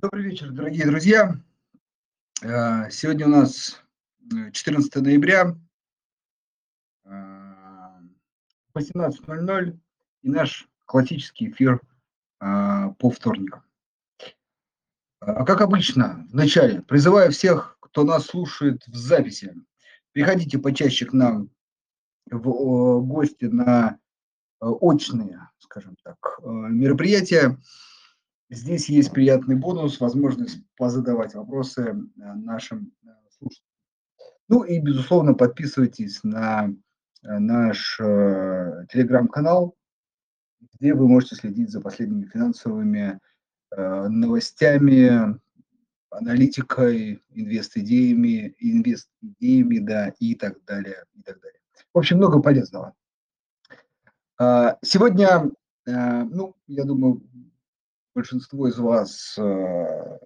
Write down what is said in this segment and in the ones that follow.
Добрый вечер, дорогие друзья. Э, сегодня у нас 14 э, ноября, 18.00 э, и наш классический эфир по вторникам. Как обычно, вначале призываю всех, кто нас слушает в записи, приходите почаще к нам в гости на очные, скажем так, мероприятия. Здесь есть приятный бонус, возможность позадавать вопросы э, нашим э, слушателям. Ну и, безусловно, подписывайтесь на э, наш телеграм-канал, где вы можете следить за последними финансовыми новостями, аналитикой, инвест-идеями, инвест-идеями, да, и так далее, и так далее. В общем, много полезного. А, сегодня, ну, я думаю, большинство из вас э,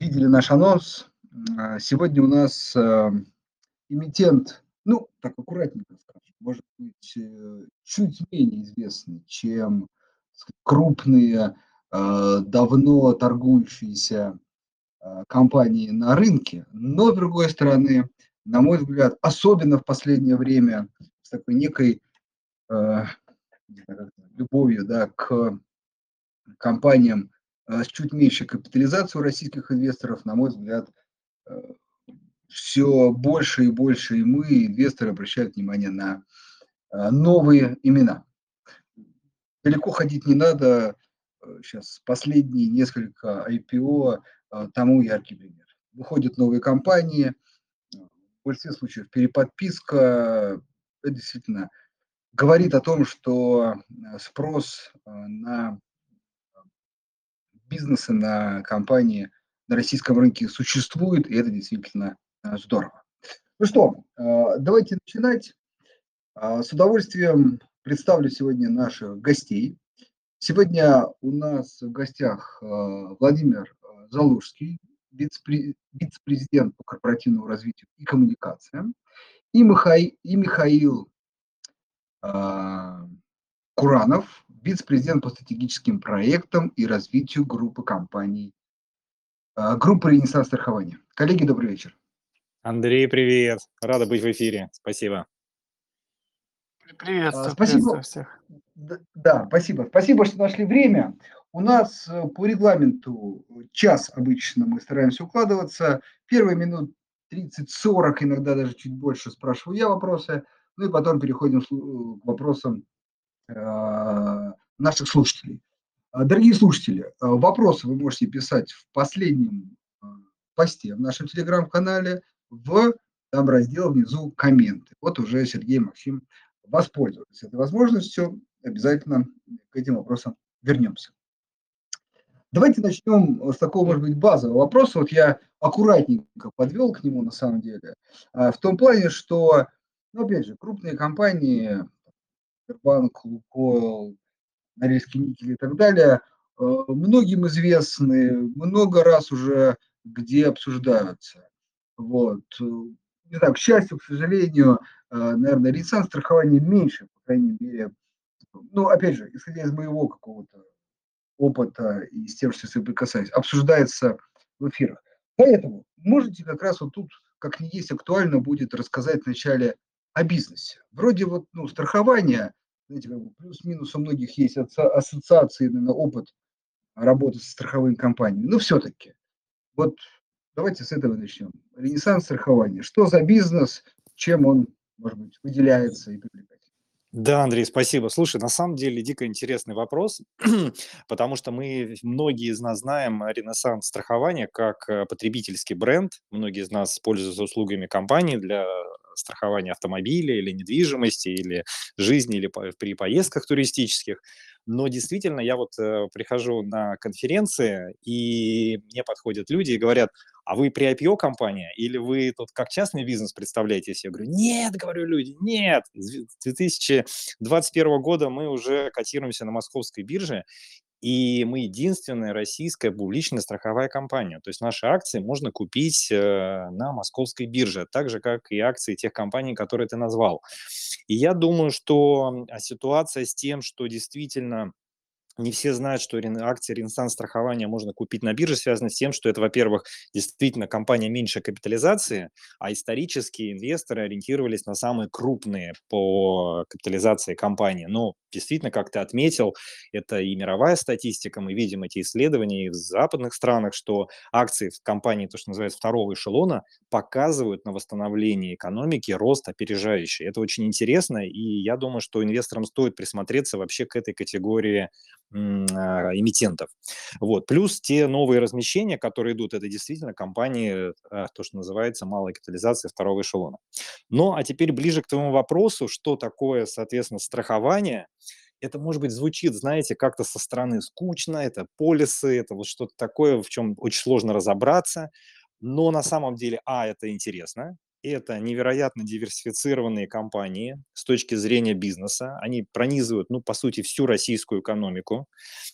видели наш анонс. Э, сегодня у нас э, эмитент, ну, так аккуратненько скажем, может быть, чуть менее известный, чем крупные, давно торгующиеся компании на рынке. Но, с другой стороны, на мой взгляд, особенно в последнее время, с такой некой любовью да, к компаниям э, с чуть меньшей капитализацией у российских инвесторов, на мой взгляд, э, все больше и больше и мы, инвесторы, обращают внимание на э, новые имена. Далеко ходить не надо. Сейчас последние несколько IPO тому яркий пример. Выходят новые компании, в большинстве случаев переподписка. Это действительно говорит о том, что спрос на бизнесы, на компании на российском рынке существует, и это действительно э, здорово. Ну что, э, давайте начинать. Э, с удовольствием представлю сегодня наших гостей. Сегодня у нас в гостях Владимир Залужский, вице-президент по корпоративному развитию и коммуникациям, и, Михаил, и Михаил Куранов, вице-президент по стратегическим проектам и развитию группы компаний, а, группы «Ренессанс страхования». Коллеги, добрый вечер. Андрей, привет. Рада быть в эфире. Спасибо. Приветствую, а, спасибо. всех. Да, да, спасибо. Спасибо, что нашли время. У нас э, по регламенту час обычно мы стараемся укладываться. Первые минут 30-40, иногда даже чуть больше спрашиваю я вопросы. Ну и потом переходим к вопросам Э, наших слушателей. Э, дорогие слушатели, э, вопросы вы можете писать в последнем посте в нашем телеграм-канале, в там раздел внизу комменты. Вот уже Сергей Максим воспользовались этой возможностью. Обязательно к этим вопросам вернемся. Давайте начнем с такого, может быть, базового вопроса. Вот я аккуратненько подвел к нему на самом деле. В том плане, что, ну, опять же, крупные компании, Сбербанк, Лукойл, Норильский никель и так далее, э, многим известны, много раз уже где обсуждаются. Вот. Не знаю, к счастью, к сожалению, э, наверное, ренессанс страхования меньше, по крайней мере. Ну, опять же, исходя из моего какого-то опыта и с тем, что я соприкасаюсь, обсуждается в эфирах. Поэтому можете как раз вот тут, как не есть актуально, будет рассказать вначале о бизнесе. Вроде вот, ну, страхование, знаете, как бы плюс-минус у многих есть ассоциации, наверное, опыт работы со страховыми компаниями. Но все-таки, вот давайте с этого начнем. Ренессанс страхования. Что за бизнес, чем он, может быть, выделяется и привлекает? Да, Андрей, спасибо. Слушай, на самом деле дико интересный вопрос, потому что мы, многие из нас знаем Ренессанс страхования как э, потребительский бренд. Многие из нас пользуются услугами компании для страхования автомобиля или недвижимости, или жизни, или при поездках туристических. Но действительно, я вот э, прихожу на конференции, и мне подходят люди и говорят, а вы при IPO компания или вы тут как частный бизнес представляетесь? Я говорю, нет, говорю люди, нет. С 2021 года мы уже котируемся на московской бирже, и мы единственная российская публичная страховая компания. То есть наши акции можно купить э, на московской бирже, так же, как и акции тех компаний, которые ты назвал. И я думаю, что ситуация с тем, что действительно не все знают, что акции Ренессанс страхования можно купить на бирже, связано с тем, что это, во-первых, действительно компания меньшей капитализации, а исторически инвесторы ориентировались на самые крупные по капитализации компании. Но действительно, как ты отметил, это и мировая статистика, мы видим эти исследования и в западных странах, что акции в компании, то, что называется второго эшелона, показывают на восстановление экономики рост опережающий. Это очень интересно, и я думаю, что инвесторам стоит присмотреться вообще к этой категории эмитентов. Вот. Плюс те новые размещения, которые идут, это действительно компании, а, то, что называется малая капитализация второго эшелона. Ну, а теперь ближе к твоему вопросу, что такое, соответственно, страхование. Это, может быть, звучит, знаете, как-то со стороны скучно, это полисы, это вот что-то такое, в чем очень сложно разобраться. Но на самом деле, а, это интересно, это невероятно диверсифицированные компании с точки зрения бизнеса. Они пронизывают, ну, по сути, всю российскую экономику.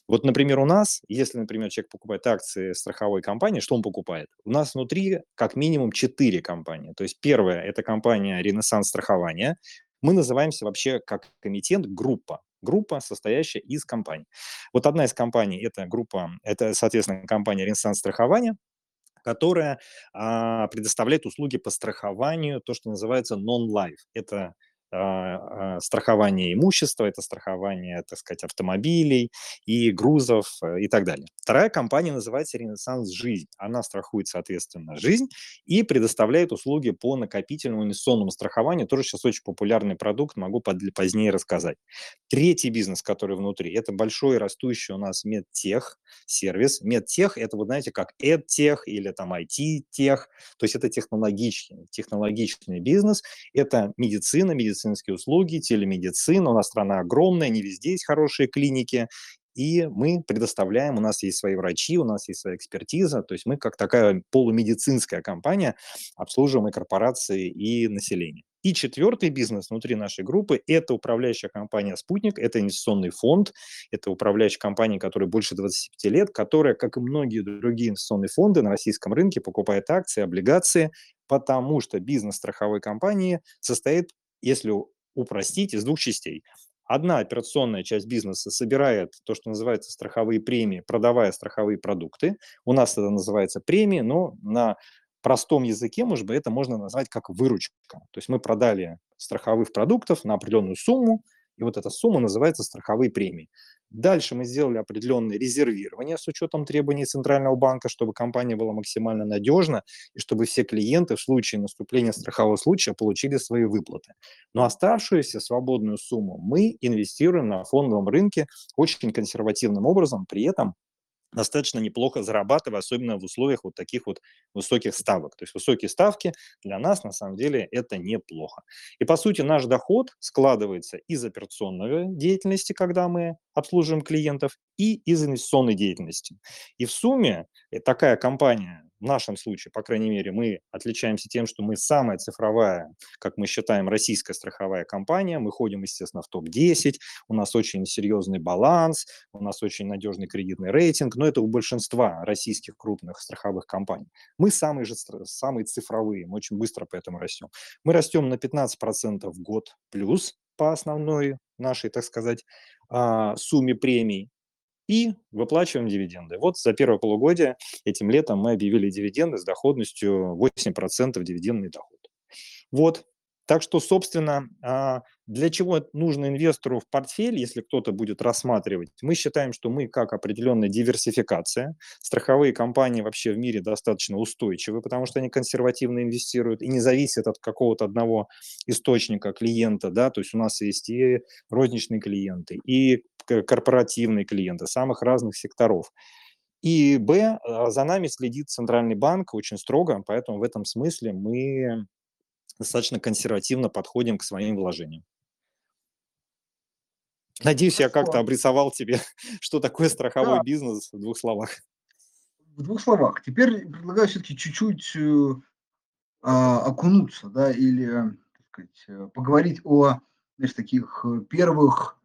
Вот, например, у нас, если, например, человек покупает акции страховой компании, что он покупает? У нас внутри как минимум четыре компании. То есть первая – это компания «Ренессанс страхования». Мы называемся вообще как комитет группа группа, состоящая из компаний. Вот одна из компаний – это группа, это, соответственно, компания «Ренессанс страхования», которая а, предоставляет услуги по страхованию, то, что называется non-life. Это страхование имущества, это страхование, так сказать, автомобилей и грузов э, и так далее. Вторая компания называется «Ренессанс Жизнь». Она страхует, соответственно, жизнь и предоставляет услуги по накопительному инвестиционному страхованию. Тоже сейчас очень популярный продукт, могу позднее рассказать. Третий бизнес, который внутри, это большой растущий у нас медтех сервис. Медтех – это, вы знаете, как EdTech или там IT-тех, то есть это технологичный, технологичный бизнес, это медицина, медицина медицинские услуги, телемедицина. У нас страна огромная, не везде есть хорошие клиники. И мы предоставляем, у нас есть свои врачи, у нас есть своя экспертиза, то есть мы как такая полумедицинская компания обслуживаем и корпорации, и население. И четвертый бизнес внутри нашей группы – это управляющая компания «Спутник», это инвестиционный фонд, это управляющая компания, которая больше 25 лет, которая, как и многие другие инвестиционные фонды на российском рынке, покупает акции, облигации, потому что бизнес страховой компании состоит если упростить, из двух частей. Одна операционная часть бизнеса собирает то, что называется страховые премии, продавая страховые продукты. У нас это называется премии, но на простом языке, может быть, это можно назвать как выручка. То есть мы продали страховых продуктов на определенную сумму, и вот эта сумма называется страховые премии. Дальше мы сделали определенное резервирование с учетом требований Центрального банка, чтобы компания была максимально надежна и чтобы все клиенты в случае наступления страхового случая получили свои выплаты. Но оставшуюся свободную сумму мы инвестируем на фондовом рынке очень консервативным образом, при этом достаточно неплохо зарабатывая, особенно в условиях вот таких вот высоких ставок. То есть высокие ставки для нас на самом деле это неплохо. И по сути наш доход складывается из операционной деятельности, когда мы обслуживаем клиентов, и из инвестиционной деятельности. И в сумме э, такая компания в нашем случае, по крайней мере, мы отличаемся тем, что мы самая цифровая, как мы считаем, российская страховая компания. Мы ходим, естественно, в топ-10, у нас очень серьезный баланс, у нас очень надежный кредитный рейтинг, но это у большинства российских крупных страховых компаний. Мы самые же самые цифровые, мы очень быстро поэтому растем. Мы растем на 15% в год плюс по основной нашей, так сказать, а, сумме премий и выплачиваем дивиденды. Вот за первое полугодие этим летом мы объявили дивиденды с доходностью 8% дивидендный доход. Вот, так что, собственно, а, для чего нужно инвестору в портфель, если кто-то будет рассматривать? Мы считаем, что мы как определенная диверсификация. Страховые компании вообще в мире достаточно устойчивы, потому что они консервативно инвестируют и не зависят от какого-то одного источника клиента. Да? То есть у нас есть и розничные клиенты, и корпоративные клиенты самых разных секторов. И, б, а, за нами следит Центральный банк очень строго, поэтому в этом смысле мы достаточно консервативно подходим к своим вложениям. Надеюсь, я как-то обрисовал тебе, что такое страховой да. бизнес в двух словах. В двух словах. Теперь предлагаю все-таки чуть-чуть э, а, окунуться, да, или, так сказать, э, поговорить о, знаешь, таких э, первых,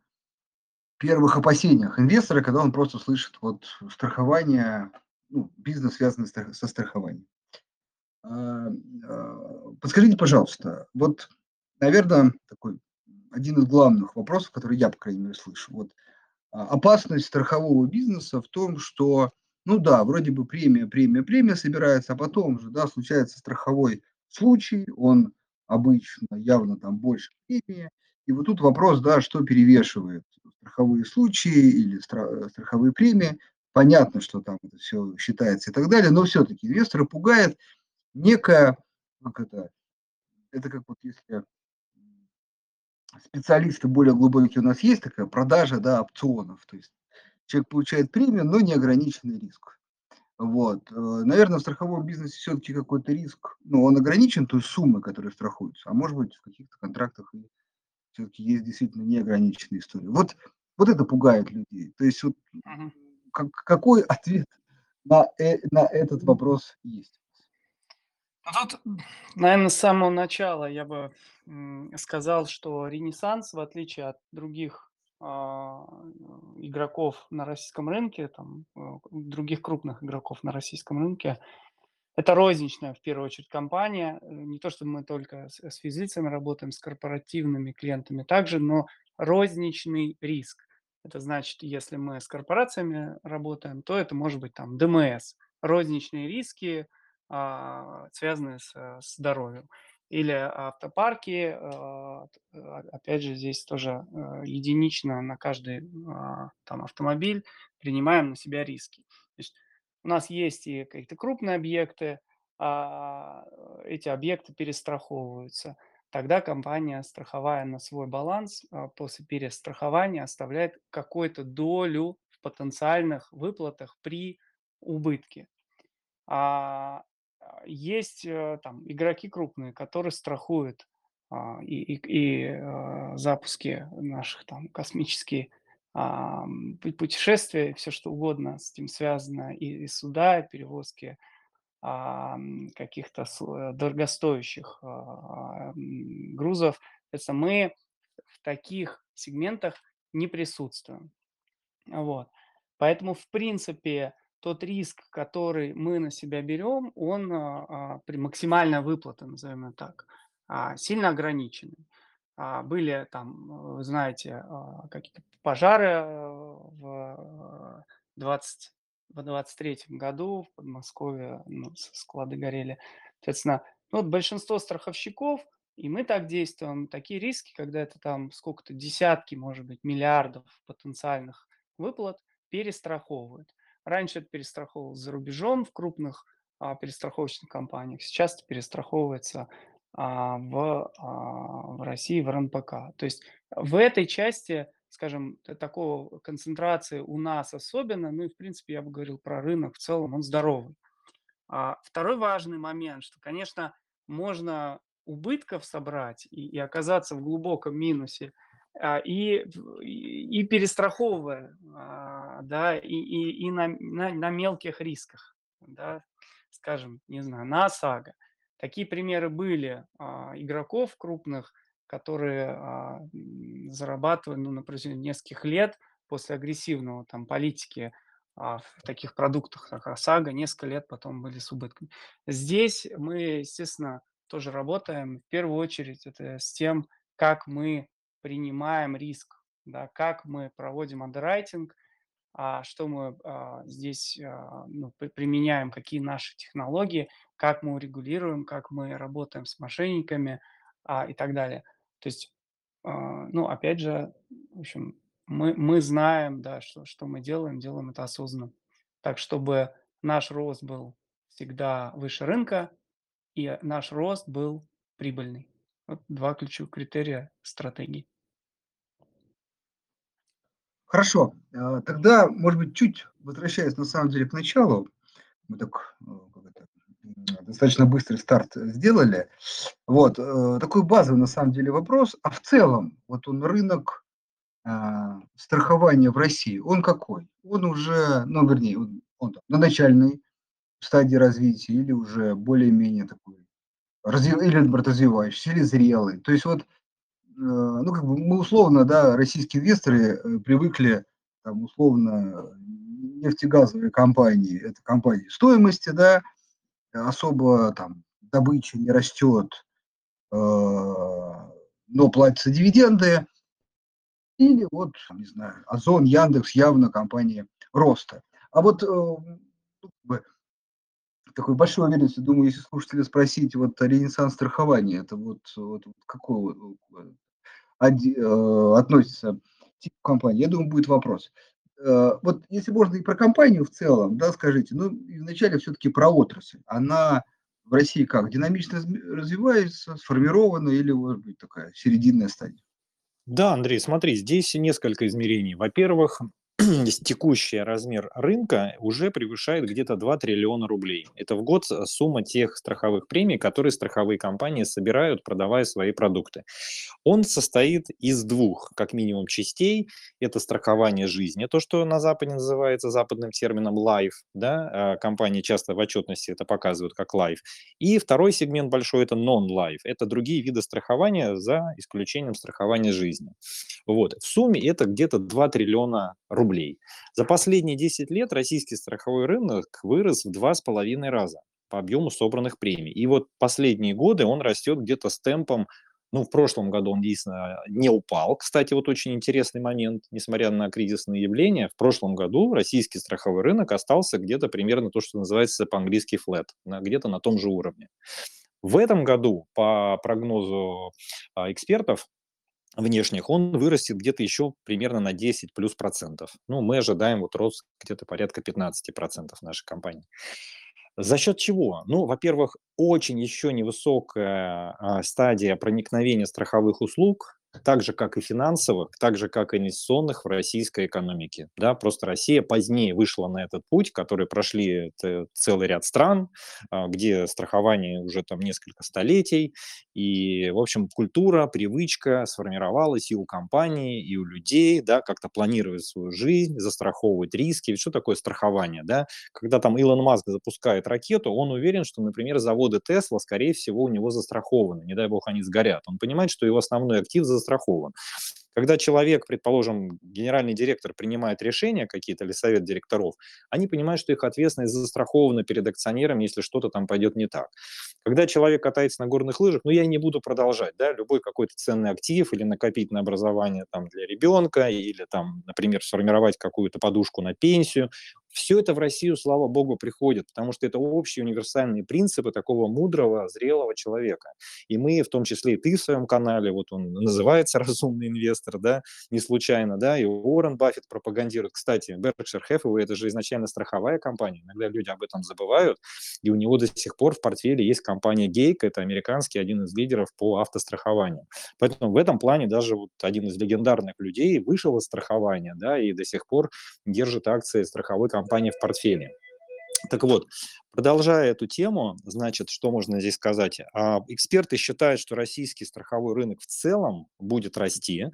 первых опасениях инвестора, когда он просто слышит вот страхование, ну, бизнес, связанный со страхованием. А, а, подскажите, пожалуйста, вот, наверное, такой один из главных вопросов, который я, по крайней мере, слышу. Вот а, опасность страхового бизнеса в том, что, ну да, вроде бы премия, премия, премия собирается, а потом же, да, случается страховой случай, он обычно явно там больше премии, и вот тут вопрос, да, что перевешивает, страховые случаи или страховые премии. Понятно, что там это все считается и так далее, но все-таки инвестора пугает некая, как это, это как вот если специалисты более глубокие у нас есть такая продажа, да, опционов, то есть человек получает премию, но неограниченный риск. Вот. Э, Наверное, в страховом бизнесе все-таки какой-то риск, ну, он ограничен той суммой, которая страхуется, а может быть, в каких-то контрактах и все-таки есть действительно неограниченная история. Вот, вот это пугает людей. То есть вот uh как, какой ответ на, э, на этот вопрос есть? Ну, тут, наверное, с самого начала я бы сказал, что Ренессанс, в отличие от других а, игроков на российском рынке, там, э, других крупных игроков на российском рынке, это розничная, в первую очередь, компания. Э, не то, что мы только с, с физлицами работаем, с корпоративными клиентами также, но розничный риск. Это значит, если мы с корпорациями работаем, то это может быть там ДМС, розничные риски, а, связанные с, с здоровьем. Или автопарки, а, а, опять же, здесь тоже единично на каждый там, автомобиль принимаем на себя риски. Есть у нас есть и какие-то крупные объекты, а эти объекты перестраховываются. Тогда компания, страховая на свой баланс, а, после перестрахования оставляет какую-то долю в потенциальных выплатах при убытке. А, а есть э, там игроки крупные, которые страхуют и, и, и запуски наших там космические а, путешествия, все что угодно с этим связано, и, и суда, и перевозки а, каких-то э, дорогостоящих а, грузов. Соответственно, мы в таких сегментах не присутствуем. Вот. Поэтому, в принципе, тот риск, который мы на себя берем, он при максимальной выплате, назовем это так, сильно ограниченный. А, были там, вы знаете, а, какие-то пожары э, в 20 в 23 году в Подмосковье ну, склады горели. Соответственно, ну, вот большинство страховщиков, и мы так действуем, такие риски, когда это там сколько-то десятки, может быть, миллиардов потенциальных выплат перестраховывают. Раньше это перестраховывалось за рубежом в крупных а, перестраховочных компаниях. Сейчас это перестраховывается в, а, в России, в РНПК. То есть в этой части, скажем, такого концентрации у нас особенно, ну и в принципе я бы говорил про рынок в целом, он здоровый. А второй важный момент, что, конечно, можно убытков собрать и, и оказаться в глубоком минусе, и, и перестраховывая, да, и, и, и на, на, на мелких рисках, да, скажем, не знаю, на ОСАГО. Такие примеры были а, игроков крупных, которые а, зарабатывали ну, на протяжении нескольких лет после агрессивного там политики а, в таких продуктах, как ОСАГО, несколько лет потом были с убытками. Здесь мы, естественно, тоже работаем. В первую очередь это с тем, как мы принимаем риск, да, как мы проводим андеррайтинг, что мы а, здесь а, ну, применяем, какие наши технологии, как мы урегулируем, как мы работаем с мошенниками а, и так далее. То есть, а, ну, опять же, в общем, мы, мы знаем, да, что, что мы делаем, делаем это осознанно. Так, чтобы наш рост был всегда выше рынка, и наш рост был прибыльный. Вот два ключевых критерия стратегии. Хорошо. А, тогда, может быть, чуть возвращаясь на самом деле к началу, мы так э, достаточно быстрый старт сделали. Вот, э, такой базовый на самом деле вопрос. А в целом, вот он рынок а, страхования в России, он какой? Он уже, ну, вернее, он, он там, на начальной стадии развития или уже более-менее такой, развив, или, развивающийся, или зрелый. То есть вот, э, ну, как бы мы условно, да, российские инвесторы э, привыкли, там, условно, нефтегазовые компании, это компании стоимости, да, особо там добыча не растет, э, но платятся дивиденды. Или вот, не знаю, Озон, Яндекс явно компании роста. А вот э, ну, такой большой уверенности, думаю, если слушателя спросить, вот ренессанс страхования, это вот, вот какой э, относится тип компании? Я думаю, будет вопрос. Э, вот если можно и про компанию в целом, да, скажите, ну, вначале все-таки про отрасль. Она в России как, динамично развивается, сформирована или, может быть, такая серединная стадия? Да, Андрей, смотри, здесь несколько измерений. Во-первых, текущий размер рынка уже превышает где-то 2 триллиона рублей. Это в год э, сумма тех страховых премий, которые страховые компании собирают, продавая свои продукты. Он состоит из двух, как минимум, частей. Это страхование жизни, то, что на Западе называется западным термином life. Да? Э, компании часто в отчетности это показывают как life. И второй сегмент большой – это non-life. Это другие виды страхования за исключением страхования жизни. Вот. В сумме это где-то 2 триллиона рублей рублей. За последние 10 лет российский страховой рынок вырос в два с половиной раза по объему собранных премий. И вот последние годы он растет где-то с темпом ну, в прошлом году он действительно не упал. Кстати, вот очень интересный момент, несмотря на кризисные явления, в прошлом году российский страховой рынок остался где-то примерно то, что называется по-английски flat, где-то на том же уровне. В этом году, по прогнозу а, экспертов, внешних, он вырастет где-то еще примерно на 10 плюс процентов. Ну, мы ожидаем вот рост где-то порядка 15 процентов нашей компании. За счет чего? Ну, во-первых, очень еще невысокая а, стадия проникновения страховых услуг так же, как и финансовых, так же, как и инвестиционных в российской экономике. Да, просто Россия позднее вышла на этот путь, который прошли целый ряд стран, а, где страхование уже там несколько столетий, и, в общем, культура, привычка сформировалась и у компаний, и у людей, да, как-то планировать свою жизнь, застраховывать риски. Ведь что такое страхование, да? Когда там Илон Маск запускает ракету, он уверен, что, например, заводы Тесла, скорее всего, у него застрахованы, не дай бог они сгорят. Он понимает, что его основной актив за застрахован. Когда человек, предположим, генеральный директор принимает решения какие-то или совет директоров, они понимают, что их ответственность застрахована перед акционером, если что-то там пойдет не так. Когда человек катается на горных лыжах, ну я не буду продолжать, да, любой какой-то ценный актив или накопить на образование там для ребенка, или там, например, сформировать какую-то подушку на пенсию, все это в Россию, слава богу, приходит, потому что это общие универсальные принципы такого мудрого, зрелого человека. И мы, в том числе и ты в своем канале, вот он называется «Разумный инвестор», да, не случайно, да, и Уоррен Баффет пропагандирует. Кстати, Berkshire Hathaway – это же изначально страховая компания, иногда люди об этом забывают, и у него до сих пор в портфеле есть компания Гейк, это американский один из лидеров по автострахованию. Поэтому в этом плане даже вот один из легендарных людей вышел из страхования, да, и до сих пор держит акции страховой компании в портфеле. Так вот, продолжая эту тему, значит, что можно здесь сказать? А, эксперты считают, что российский страховой рынок в целом будет расти.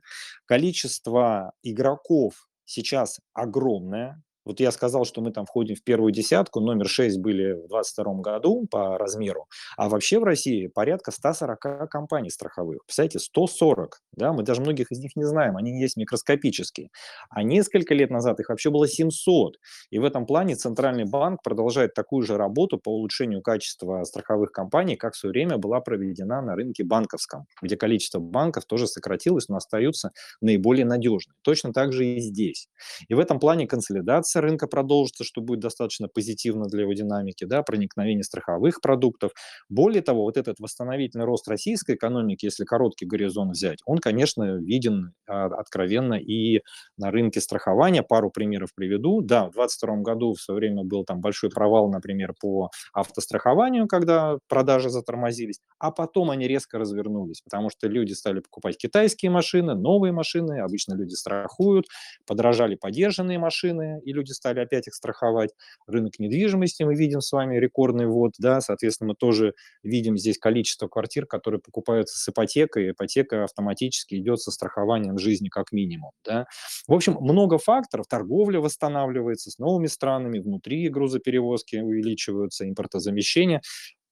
Количество игроков сейчас огромное, вот я сказал, что мы там входим в первую десятку, номер 6 были в 2022 году по размеру, а вообще в России порядка 140 компаний страховых. Представляете, 140, да, мы даже многих из них не знаем, они есть микроскопические. А несколько лет назад их вообще было 700. И в этом плане Центральный банк продолжает такую же работу по улучшению качества страховых компаний, как в свое время была проведена на рынке банковском, где количество банков тоже сократилось, но остаются наиболее надежными. Точно так же и здесь. И в этом плане консолидация консолидация рынка продолжится, что будет достаточно позитивно для его динамики, да, проникновение страховых продуктов. Более того, вот этот восстановительный рост российской экономики, если короткий горизонт взять, он, конечно, виден а, откровенно и на рынке страхования. Пару примеров приведу. Да, в 2022 году в свое время был там большой провал, например, по автострахованию, когда продажи затормозились, а потом они резко развернулись, потому что люди стали покупать китайские машины, новые машины, обычно люди страхуют, подорожали подержанные машины, и люди люди стали опять их страховать. Рынок недвижимости мы видим с вами рекордный ввод, да, соответственно, мы тоже видим здесь количество квартир, которые покупаются с ипотекой, ипотека автоматически идет со страхованием жизни как минимум, да. В общем, много факторов, торговля восстанавливается с новыми странами, внутри грузоперевозки увеличиваются, импортозамещение.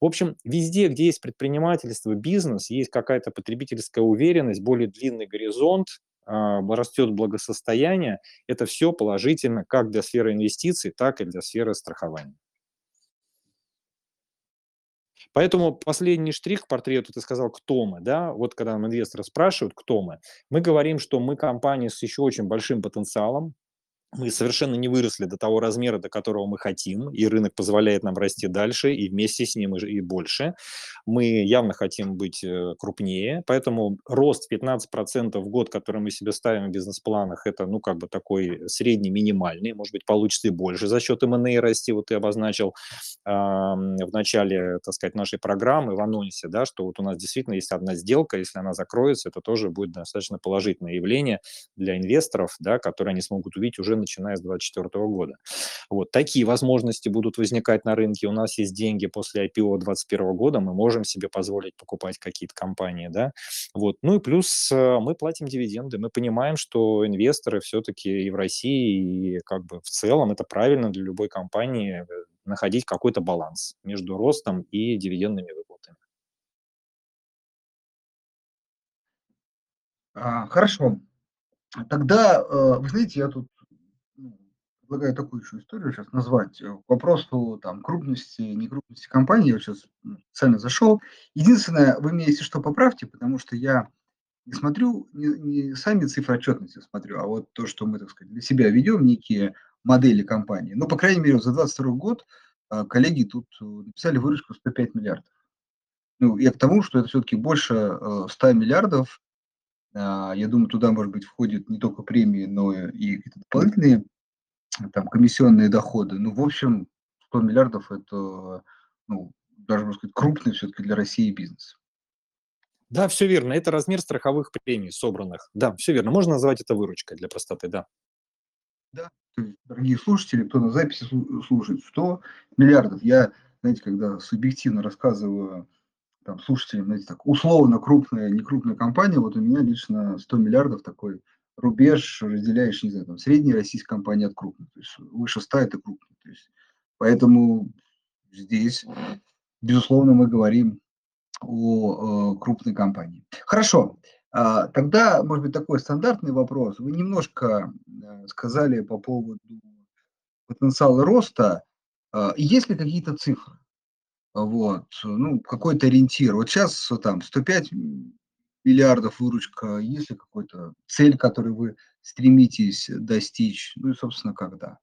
В общем, везде, где есть предпринимательство, бизнес, есть какая-то потребительская уверенность, более длинный горизонт, растет благосостояние, это все положительно как для сферы инвестиций, так и для сферы страхования. Поэтому последний штрих к портрету, ты сказал, кто мы, да? Вот когда нам инвесторы спрашивают, кто мы, мы говорим, что мы компания с еще очень большим потенциалом, мы совершенно не выросли до того размера, до которого мы хотим, и рынок позволяет нам расти дальше, и вместе с ним и, больше. Мы явно хотим быть э, крупнее, поэтому рост 15% в год, который мы себе ставим в бизнес-планах, это, ну, как бы такой средний, минимальный, может быть, получится и больше за счет M&A расти, вот ты обозначил э, в начале, так сказать, нашей программы, в анонсе, да, что вот у нас действительно есть одна сделка, если она закроется, это тоже будет достаточно положительное явление для инвесторов, да, которые они смогут увидеть уже начиная с 2024 года. Вот такие возможности будут возникать на рынке. У нас есть деньги после IPO 2021 года, мы можем себе позволить покупать какие-то компании, да. Вот. Ну и плюс э, мы платим дивиденды, мы понимаем, что инвесторы все-таки и в России, и как бы в целом это правильно для любой компании э, находить какой-то баланс между ростом и дивидендными выплатами. А, хорошо. Тогда, э, вы знаете, я тут предлагаю такую еще историю сейчас назвать. Э, к вопросу там крупности, некрупности компании, я сейчас специально зашел. Единственное, вы меня, если что, поправьте, потому что я не смотрю, не, не сами цифры отчетности смотрю, а вот то, что мы, так сказать, для себя ведем, некие модели компании. Ну, по крайней мере, за 22 год э, коллеги тут э, написали выручку 105 миллиардов. Ну, я к тому, что это все-таки больше 100 миллиардов. А, я думаю, туда, может быть, входят не только премии, но и дополнительные там комиссионные доходы. Ну, в общем, 100 миллиардов – это, ну, даже, можно сказать, крупный все-таки для России бизнес. Да, все верно. Это размер страховых премий собранных. Да, все верно. Можно назвать это выручкой для простоты, да. Да, дорогие слушатели, кто на записи слушает, 100 миллиардов. Я, знаете, когда субъективно рассказываю там, слушателям, знаете, так, условно крупная, не крупная компания, вот у меня лично 100 миллиардов такой рубеж разделяешь, не знаю, там, средняя российская компания от крупной. То есть выше 100 это крупная. То есть, поэтому здесь, безусловно, мы говорим о э, крупной компании. Хорошо. А, тогда, может быть, такой стандартный вопрос. Вы немножко э, сказали по поводу потенциала роста. Э, есть ли какие-то цифры? Вот, ну, какой-то ориентир. Вот сейчас там 105 миллиардов выручка, есть ли какой-то цель, которую вы стремитесь достичь? Ну и, собственно, когда?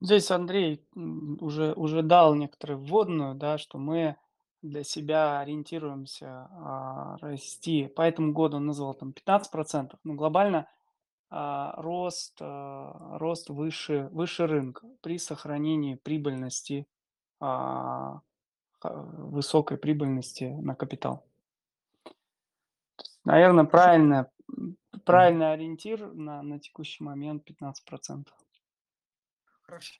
Здесь Андрей уже, уже дал некоторую вводную, да, что мы для себя ориентируемся а, расти. По этому году он назвал там 15%, но глобально а, рост, а, рост выше, выше рынка при сохранении прибыльности, а, высокой прибыльности на капитал. Наверное, правильно, правильный ориентир на, на текущий момент 15%.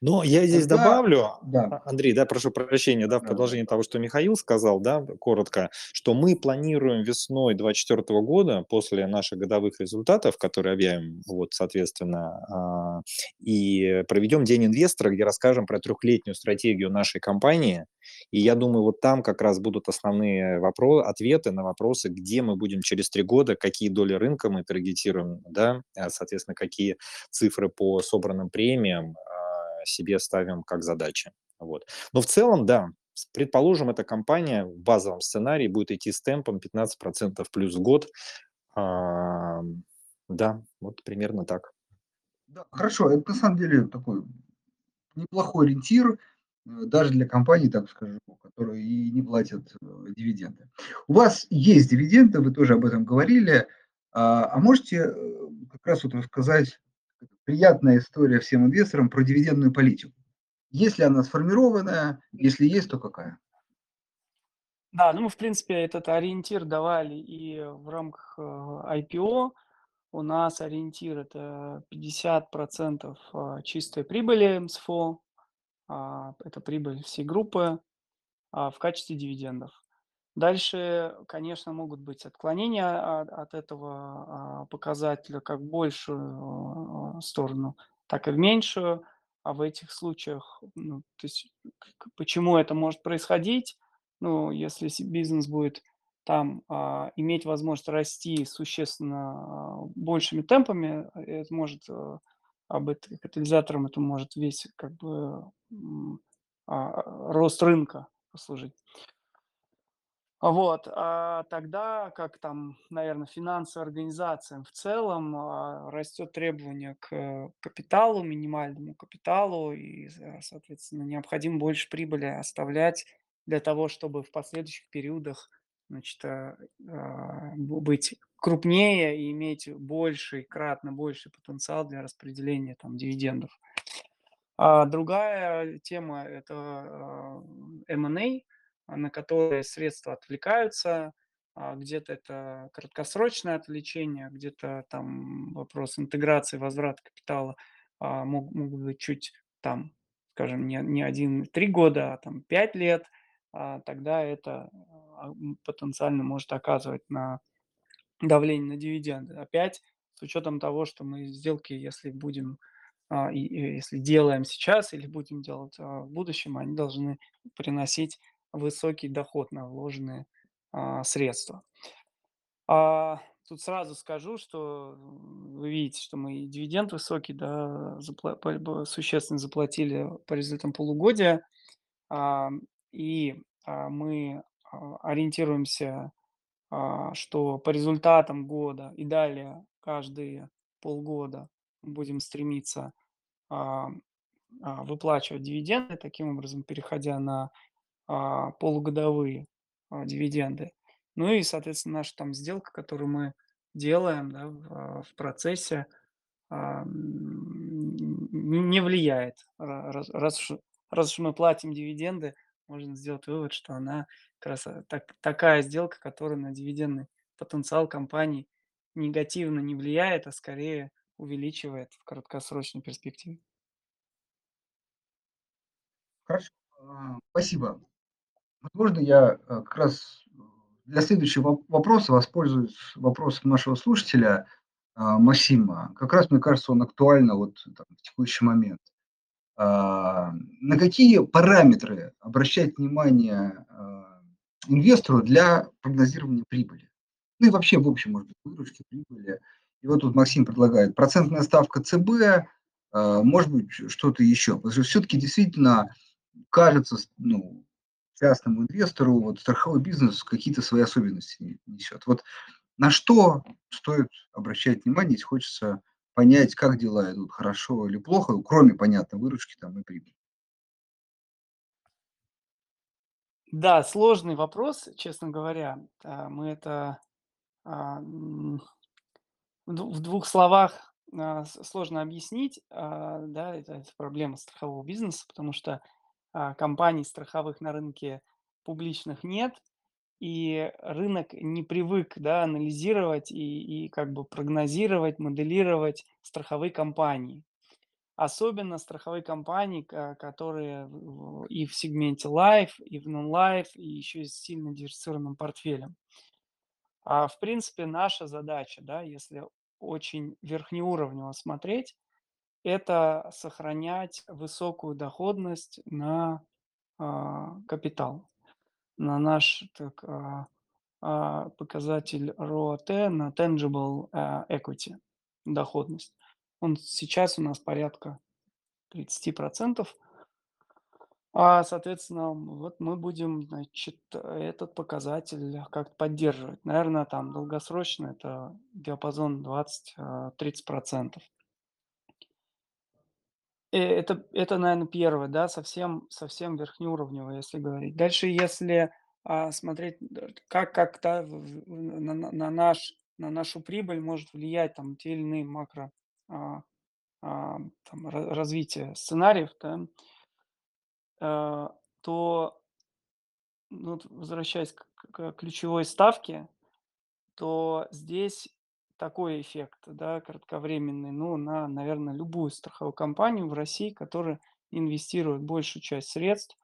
Но я здесь Тогда, добавлю, да. А, Андрей, да, прошу прощения, да, в продолжение да. того, что Михаил сказал, да, коротко, что мы планируем весной 2024 года, после наших годовых результатов, которые объявим, вот, соответственно, а, и проведем День инвестора, где расскажем про трехлетнюю стратегию нашей компании, и я думаю, вот там как раз будут основные вопросы, ответы на вопросы, где мы будем через три года, какие доли рынка мы таргетируем, да, а, соответственно, какие цифры по собранным премиям, себе ставим как задачи. Вот. Но в целом, да, предположим, эта компания в базовом сценарии будет идти с темпом 15% плюс в год. А, да, вот примерно так. Да, хорошо, это на самом деле такой неплохой ориентир, э, даже для компаний, так скажем, которые и не платят э, дивиденды. У вас есть дивиденды, вы тоже об этом говорили. А, а можете э, как раз вот рассказать приятная история всем инвесторам про дивидендную политику. Есть ли она сформированная, если есть, то какая? Да, ну мы, в принципе, этот ориентир давали и в рамках э, IPO. У нас ориентир это 50% э, чистой прибыли МСФО, а, это прибыль всей группы а, в качестве дивидендов. Дальше, конечно, могут быть отклонения от, от этого а, показателя как в большую а, сторону, так и в меньшую. А в этих случаях, ну, то есть, почему это может происходить? Ну, если бизнес будет там а, иметь возможность расти существенно а, большими темпами, это может а, об этом катализатором это может весь как бы а, рост рынка послужить. Вот, а тогда как там, наверно, финансовым организациям в целом, а, растет требование к капиталу, минимальному капиталу, и, за соответственно, необходимо больше прибыли оставлять для того, чтобы в последующих периодах, значит, а, а, быть крупнее и иметь больший, кратно больший потенциал для распределения там дивидендов. А другая тема- это, а, M&A, на которые средства отвлекаются. А, где-то это краткосрочное отвлечение, где-то там вопрос интеграции, возврата капитала, а, мог могут быть чуть там, скажем, не не 1-3 года, а там 5 лет. А, тогда это, а, потенциально может оказывать на давление на дивиденды. Опять с учетом того, что мы сделки, если будем, а, если делаем сейчас или будем делать, а, в будущем, они должны приносить высокий доход на вложенные, а, средства. А, тут сразу скажу, что вы видите, что мы и дивиденд высокий, да, существенно заплатили по результатам полугодия. Ам, и, а, мы, а, ориентируемся, а, что по результатам года и далее каждые полгода будем стремиться, а, выплачивать дивиденды, таким образом переходя на, а, полугодовые, а, дивиденды. Ну и, соответственно, наша там сделка, которую мы делаем, да, в, а, в процессе, не влияет. Ра раз раз уж раз уж мы платим дивиденды, можно сделать вывод, что она как раз, а, так такая сделка, которая на дивидендный потенциал компании негативно не влияет, а скорее увеличивает в краткосрочной перспективе. Хорошо, спасибо. Вот можно я, а, как раз, э, для следующего воп вопроса воспользуюсь вопросом нашего слушателя, а, Максима. Как раз, мне кажется, он актуально вот там в текущий момент. А, на какие параметры обращать внимание, а, инвестору для прогнозирования прибыли? Ну и вообще, в общем, может быть, выручки, прибыли. И вот тут Максим предлагает: процентная ставка ЦБ, может быть, что-то еще. Потому что всё-таки действительно кажется, ну, частному инвестору вот страховой бизнес какие-то свои особенности не несет. Вот на что стоит обращать внимание, если хочется понять, как дела идут, хорошо или плохо, кроме, понятно, выручки там и прибыли? Да, сложный вопрос, честно говоря. А, мы это, а, в дву в двух словах, а, сложно объяснить. А, да, это это проблема страхового бизнеса, потому что, компаний страховых на рынке публичных нет, и рынок не привык, да, анализировать и и как бы прогнозировать, моделировать страховые компании. Особенно страховые компании, которые и в сегменте life, и в non-life, и еще с сильно диверсифицированным портфелем. А, в принципе, наша задача, да, если очень верхнеуровнево смотреть- это сохранять высокую доходность на, а, капитал, на наш так, а, а, показатель ROATE, на tangible, equity доходность. Он сейчас у нас порядка 30 %. А, соответственно, вот мы будем, значит, этот показатель как-то поддерживать. Наверно, там долгосрочно это диапазон 20, а, 30 %. Э, это это, наверно, 1, да, совсем совсем верхнеуровнево, если говорить. Дальше, если, а, смотреть, д как как-то в в на на на наш на нашу прибыль может влиять там те или иные макро, а, а, там ра развитие сценариев, да а, то ну возвращаясь к к ключевой ставке, то здесь такой эффект, да, кратковременный, ну, на, наверно, любую страховую компанию в России, которая инвестирует большую часть средств,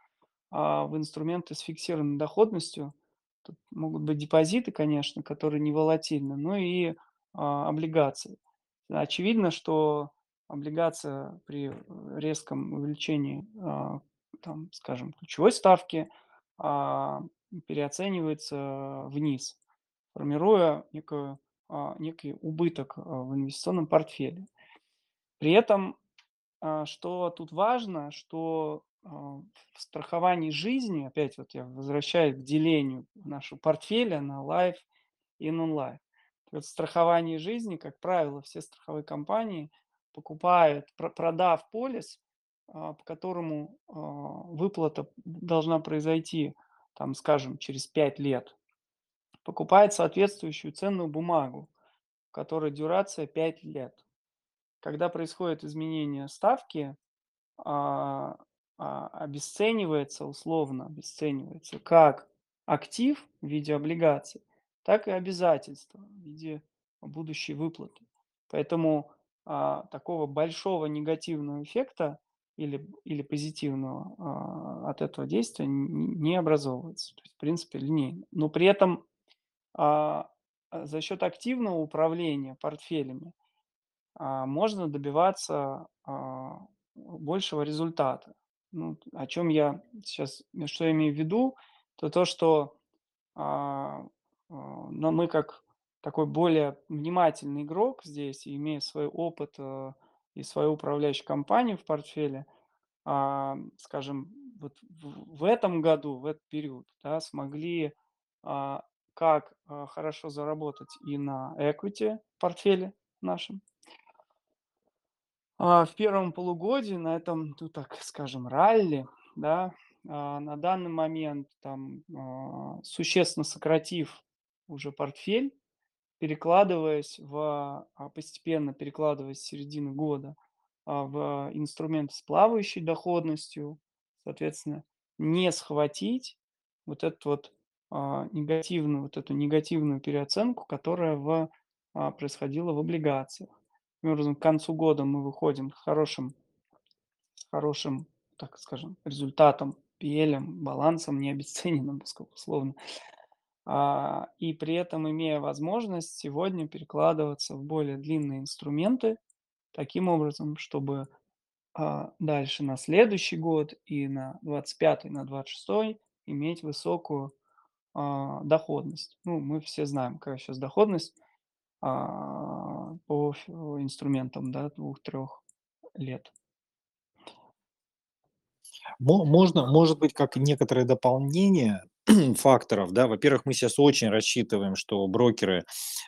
а, в инструменты с фиксированной доходностью. Тут могут быть депозиты, конечно, которые не волатильны, но и, а, облигации. Очевидно, что облигация при, э, резком увеличении, а, там, скажем, ключевой ставки, а, переоценивается вниз, формируя некую, некий убыток, а, в инвестиционном портфеле. При этом, а, что тут важно, что в страховании жизни, опять вот я возвращаюсь к делению нашего портфеля на life и non-life. В страховании жизни, как правило, все страховые компании покупают, продав полис, по которому выплата должна произойти, там, скажем, через 5 лет, покупает соответствующую ценную бумагу, которой дюрация 5 лет. Когда происходит изменение ставки, а, а, обесценивается, условно обесценивается, как актив в виде облигаций, так и обязательства в виде будущей выплаты. Поэтому а, такого большого негативного эффекта или, или позитивного а, от этого действия не, не образовывается. То есть, в принципе, линейно. Но при этом а, за счет активного управления портфелями а, можно добиваться а, большего результата. Ну, о чем я сейчас, что я имею в виду, то то, что а, а, но мы как такой более внимательный игрок здесь, имея свой опыт а, и свою управляющую компанию в портфеле, а, скажем, вот в, в этом году, в этот период, да, смогли а, как а, хорошо заработать и на equity портфеле нашем. А, в первом полугодии на этом, ну так скажем, ралли, да, а, на данный момент там а, существенно сократив уже портфель, перекладываясь в, постепенно перекладываясь с середины года в инструменты с плавающей доходностью, соответственно, не схватить вот этот вот негативную, вот эту негативную переоценку, которая в, а, происходила в облигациях. Таким образом, к концу года мы выходим с хорошим, с хорошим, так скажем, результатом, PL, балансом, не обесцененным, условно. А, и при этом имея возможность сегодня перекладываться в более длинные инструменты, таким образом, чтобы а, дальше на следующий год и на 25 на 26 иметь высокую а, доходность. Ну, мы все знаем, какая сейчас доходность а, по инструментам, да, двух-трех лет. Можно, может быть, как некоторое дополнение факторов, да. Во-первых, мы сейчас очень рассчитываем, что брокеры, э,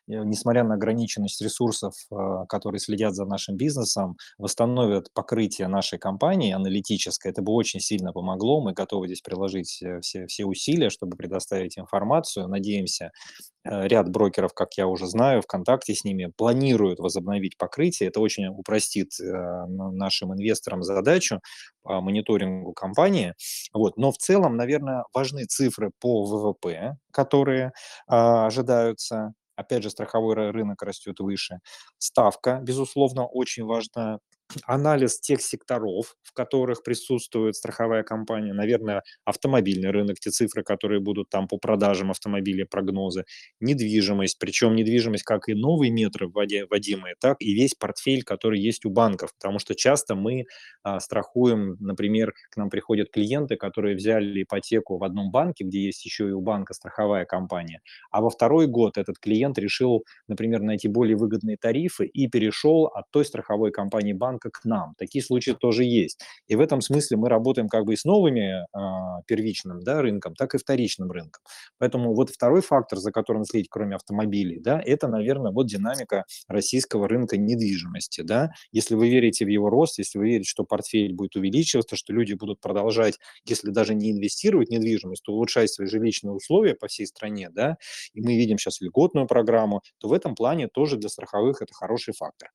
несмотря на ограниченность ресурсов, а, которые следят за нашим бизнесом, восстановят покрытие нашей компании аналитическое. Это бы очень сильно помогло. Мы готовы здесь приложить э, все, все усилия, чтобы предоставить информацию. Надеемся, Э, ряд брокеров, как я уже знаю, ВКонтакте с ними планируют возобновить покрытие. Это очень упростит э, нашим инвесторам задачу по мониторингу компании. Вот. Но в целом, наверное, важны цифры по ВВП, которые а, ожидаются. Опять же, страховой рынок растет выше. Ставка, безусловно, очень важна анализ тех секторов, в которых присутствует страховая компания, наверное, автомобильный рынок, те цифры, которые будут там по продажам автомобилей, прогнозы, недвижимость, причем недвижимость как и новые метры вводимые, так и весь портфель, который есть у банков, потому что часто мы а, страхуем, например, к нам приходят клиенты, которые взяли ипотеку в одном банке, где есть еще и у банка страховая компания, а во второй год этот клиент решил, например, найти более выгодные тарифы и перешел от той страховой компании банка банка к нам. Такие случаи тоже есть. И в этом смысле мы работаем как бы и с новыми э, первичным да, рынком, так и вторичным рынком. Поэтому вот второй фактор, за которым следить, кроме автомобилей, да, это, наверное, вот динамика российского рынка недвижимости. Да. Если вы верите в его рост, если вы верите, что портфель будет увеличиваться, что люди будут продолжать, если даже не инвестировать в недвижимость, то улучшать свои жилищные условия по всей стране, да, и мы видим сейчас льготную программу, то в этом плане тоже для страховых это хороший фактор.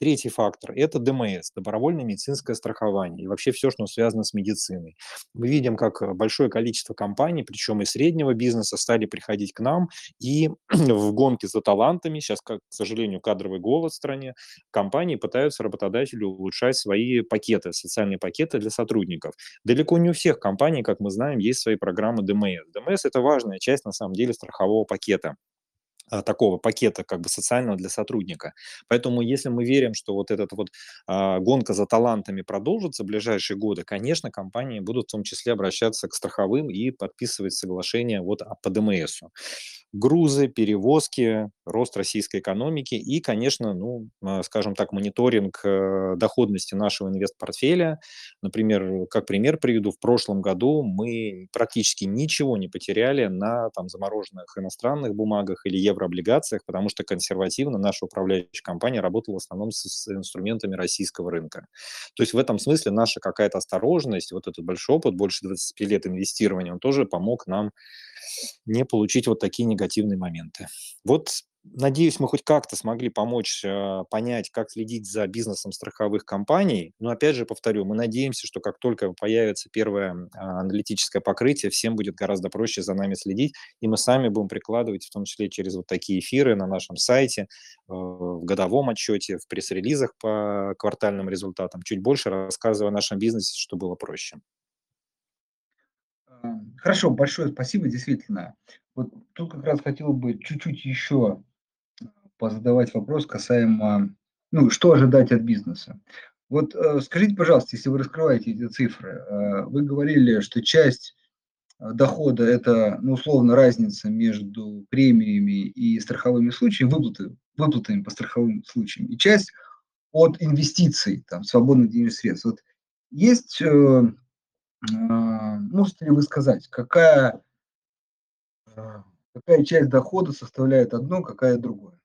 Третий фактор – это ДМС, добровольное медицинское страхование и вообще все, что связано с медициной. Мы видим, как э, большое количество компаний, причем и среднего бизнеса, стали приходить к нам и в гонке за талантами, сейчас, как, к сожалению, кадровый голод в стране, компании пытаются работодателю улучшать свои пакеты, социальные пакеты для сотрудников. Далеко не у всех компаний, как мы знаем, есть свои программы ДМС. ДМС – это важная часть, на самом деле, страхового пакета. А, такого пакета как бы социального для сотрудника. Поэтому если мы верим, что вот эта вот а, гонка за талантами продолжится в ближайшие годы, конечно, компании будут в том числе обращаться к страховым и подписывать соглашение вот по ДМСу грузы, перевозки, рост российской экономики и, конечно, ну, а, скажем так, мониторинг э, доходности нашего инвестпортфеля. Например, как пример приведу, в прошлом году мы практически ничего не потеряли на там, замороженных иностранных бумагах или еврооблигациях, потому что консервативно наша управляющая компания работала в основном с, с инструментами российского рынка. То есть в этом смысле наша какая-то осторожность, вот этот большой опыт, больше 20 лет инвестирования, он тоже помог нам не получить вот такие негативные моменты. Вот Надеюсь, мы хоть как-то смогли помочь э, понять, как следить за бизнесом страховых компаний. Но опять же повторю, мы надеемся, что как только появится первое э, аналитическое покрытие, всем будет гораздо проще за нами следить, и мы сами будем прикладывать, в том числе через вот такие эфиры на нашем сайте, э, в годовом отчете, в пресс-релизах по квартальным результатам, чуть больше рассказывая о нашем бизнесе, чтобы было проще. Хорошо, большое спасибо, действительно. Вот тут как раз хотел бы чуть-чуть еще позадавать вопрос касаемо, ну, что ожидать от бизнеса. Вот э, скажите, пожалуйста, если вы раскрываете эти цифры, э, вы говорили, что часть э, дохода – это, ну, условно, разница между премиями и страховыми случаями, выплаты, выплатами по страховым случаям, и часть от инвестиций, там, свободных денежных средств. Вот есть а, можете ли вы сказать, какая, какая часть дохода составляет одно, какая другое?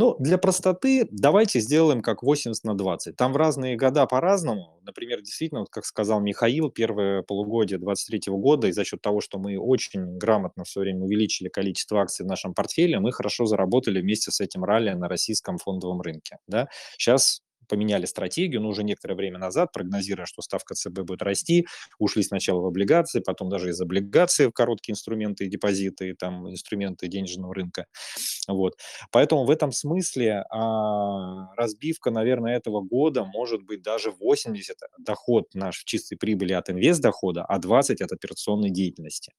Ну, для простоты давайте сделаем как 80 на 20. Там в разные года по-разному. Например, действительно, вот как сказал Михаил, первое полугодие 2023 года, и за счет того, что мы очень грамотно все время увеличили количество акций в нашем портфеле, мы хорошо заработали вместе с этим ралли на российском фондовом рынке. Да? Сейчас поменяли стратегию, но уже некоторое время назад, прогнозируя, что ставка ЦБ будет расти, ушли сначала в облигации, потом даже из облигаций в короткие инструменты депозиты, там инструменты денежного рынка. Вот. Поэтому в этом смысле а, разбивка, наверное, этого года может быть даже 80 доход наш в чистой прибыли от инвест дохода, а 20 от операционной деятельности.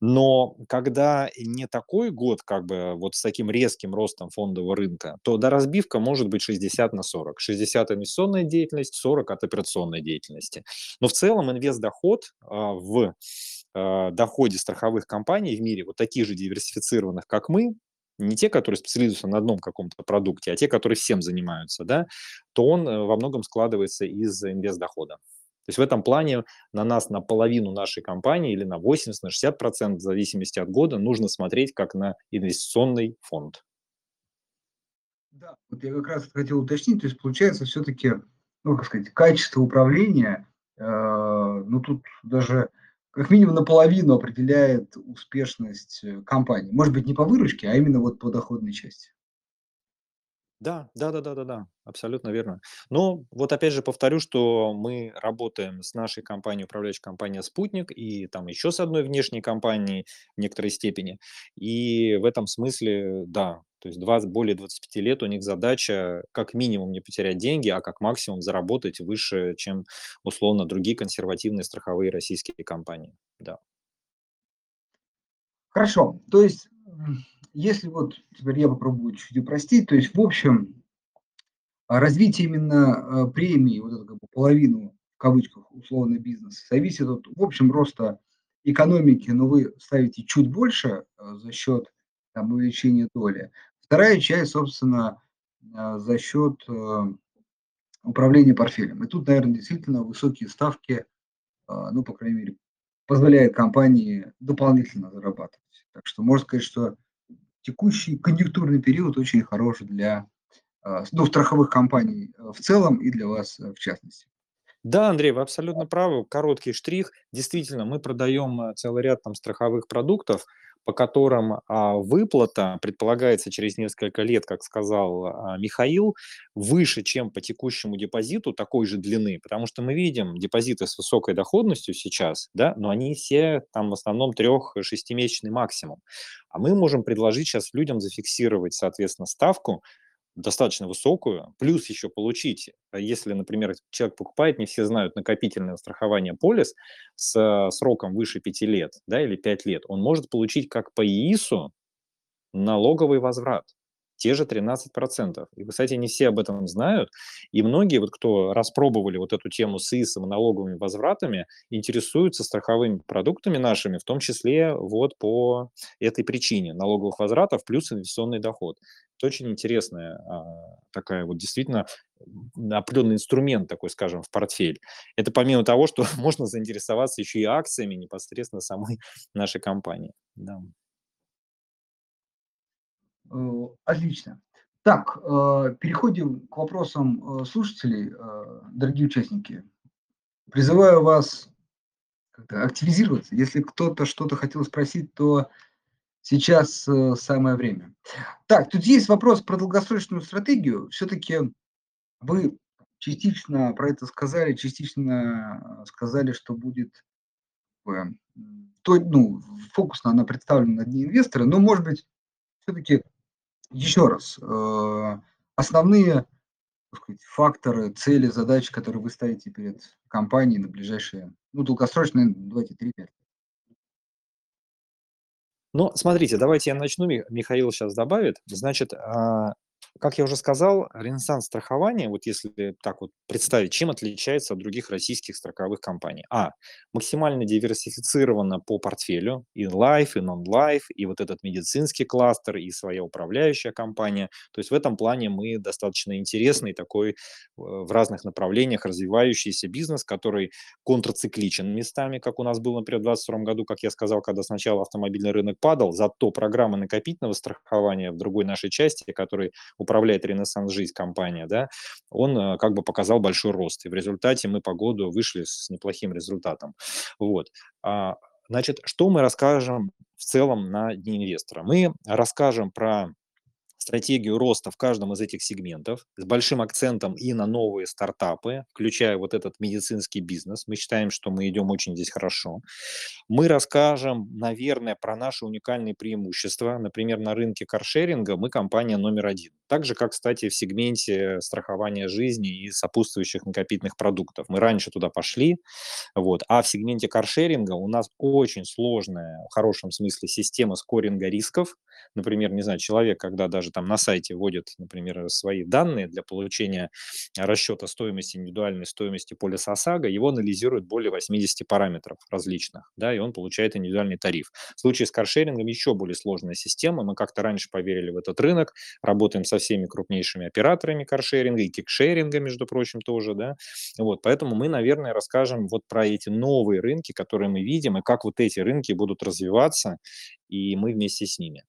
Но когда не такой год, как бы вот с таким резким ростом фондового рынка, то до разбивка может быть 60 на 40. 60 60 инвестиционная деятельность, 40 от операционной деятельности. Но в целом инвест-доход а, в а, доходе страховых компаний в мире, вот таких же диверсифицированных, как мы, не те, которые специализируются на одном каком-то продукте, а те, которые всем занимаются, да, то он э, во многом складывается из инвест-дохода. То есть в этом плане на нас, на половину нашей компании или на 80, на 60 процентов, в зависимости от года, нужно смотреть как на инвестиционный фонд. Да, вот я как раз хотел уточнить, то есть получается все-таки, ну, как сказать, качество управления, э, ну, тут даже как минимум наполовину определяет успешность э, компании. Может быть, не по выручке, а именно вот по доходной части. Да, да-да-да-да-да, абсолютно верно. Но вот опять же повторю, что мы работаем с нашей компанией, управляющей компанией «Спутник», и там еще с одной внешней компанией в некоторой степени. И в этом смысле, да, то есть 20, более 25 лет у них задача как минимум не потерять деньги, а как максимум заработать выше, чем условно другие консервативные страховые российские компании. Да. Хорошо, то есть если вот теперь я попробую чуть упростить, то есть в общем развитие именно а, премии, вот эту как бы половину в кавычках условно бизнеса, зависит от в общем роста экономики, но вы ставите чуть больше а, за счет там, увеличения доли. Вторая часть, собственно, а, за счет управления портфелем. И тут, наверное, действительно высокие ставки, ну, по крайней мере, позволяет компании дополнительно зарабатывать. Так что можно сказать, что текущий конъюнктурный период очень хорош для а, ну, страховых компаний э, в целом и для вас э, в частности. Да, Андрей, вы абсолютно правы. Короткий штрих. Действительно, мы продаем э, целый ряд там страховых продуктов, по которым а, выплата предполагается через несколько лет, как сказал а, Михаил, выше, чем по текущему депозиту такой же длины, потому что мы видим депозиты с высокой доходностью сейчас, да, но они все там в основном трех-шестимесячный максимум. А мы можем предложить сейчас людям зафиксировать, соответственно, ставку достаточно высокую, плюс еще получить, а если, например, человек покупает, не все знают, накопительное страхование полис с э, сроком выше 5 лет, да, или 5 лет, он может получить как по ИИСу, налоговый возврат те же 13%. И, кстати, не все об этом знают, и многие, вот кто распробовали вот эту тему с ИСом и налоговыми возвратами, интересуются страховыми продуктами нашими, в том числе вот по этой причине налоговых возвратов плюс инвестиционный доход. Это очень интересная а, такая вот действительно определенный инструмент такой, скажем, в портфель. Это помимо того, что можно заинтересоваться еще и акциями непосредственно самой нашей компании. Да. Э, отлично. Так, э, переходим к вопросам э, слушателей, дорогие участники. Призываю вас активизироваться. Если кто-то что-то хотел спросить, то сейчас самое время. Так, тут есть вопрос про долгосрочную стратегию. Все-таки вы частично про это сказали, частично сказали, что будет то, ну, фокусно она представлена на дне инвестора, но, может быть, все-таки еще раз, э, основные сказать, факторы, цели, задачи, которые вы ставите перед компанией на ближайшие, ну, долгосрочные, давайте 3-5 ну, смотрите, давайте я начну, Михаил сейчас добавит. Значит, а, как я уже сказал, ренессанс страхования, вот если так вот представить, чем отличается от других российских страховых компаний? А, максимально диверсифицировано по портфелю, и life, и non-life, и вот этот медицинский кластер, и своя управляющая компания. То есть в этом плане мы достаточно интересный такой э, в разных направлениях развивающийся бизнес, который контрцикличен местами, как у нас было, например, в 2022 году, как я сказал, когда сначала автомобильный рынок падал, зато программа накопительного страхования в другой нашей части, который управляет Ренессанс Жизнь компания, да, он э, как бы показал большой рост. И в результате мы по году вышли с неплохим результатом. Вот. А, значит, что мы расскажем в целом на Дне инвестора? Мы расскажем про стратегию роста в каждом из этих сегментов с большим акцентом и на новые стартапы, включая вот этот медицинский бизнес. Мы считаем, что мы идем очень здесь хорошо. Мы расскажем, наверное, про наши уникальные преимущества. Например, на рынке каршеринга мы компания номер один. Так же, как, кстати, в сегменте страхования жизни и сопутствующих накопительных продуктов. Мы раньше туда пошли, вот. а в сегменте каршеринга у нас очень сложная, в хорошем смысле, система скоринга рисков. Например, не знаю, человек, когда даже там на сайте вводит, например, свои данные для получения расчета стоимости, индивидуальной стоимости полиса ОСАГО, его анализируют более 80 параметров различных, да, и он получает индивидуальный тариф. В случае с каршерингом еще более сложная система. Мы как-то раньше поверили в этот рынок, работаем со всеми крупнейшими операторами каршеринга и кикшеринга, между прочим, тоже, да. Вот, поэтому мы, наверное, расскажем вот про эти новые рынки, которые мы видим, и как вот эти рынки будут развиваться, и мы вместе с ними.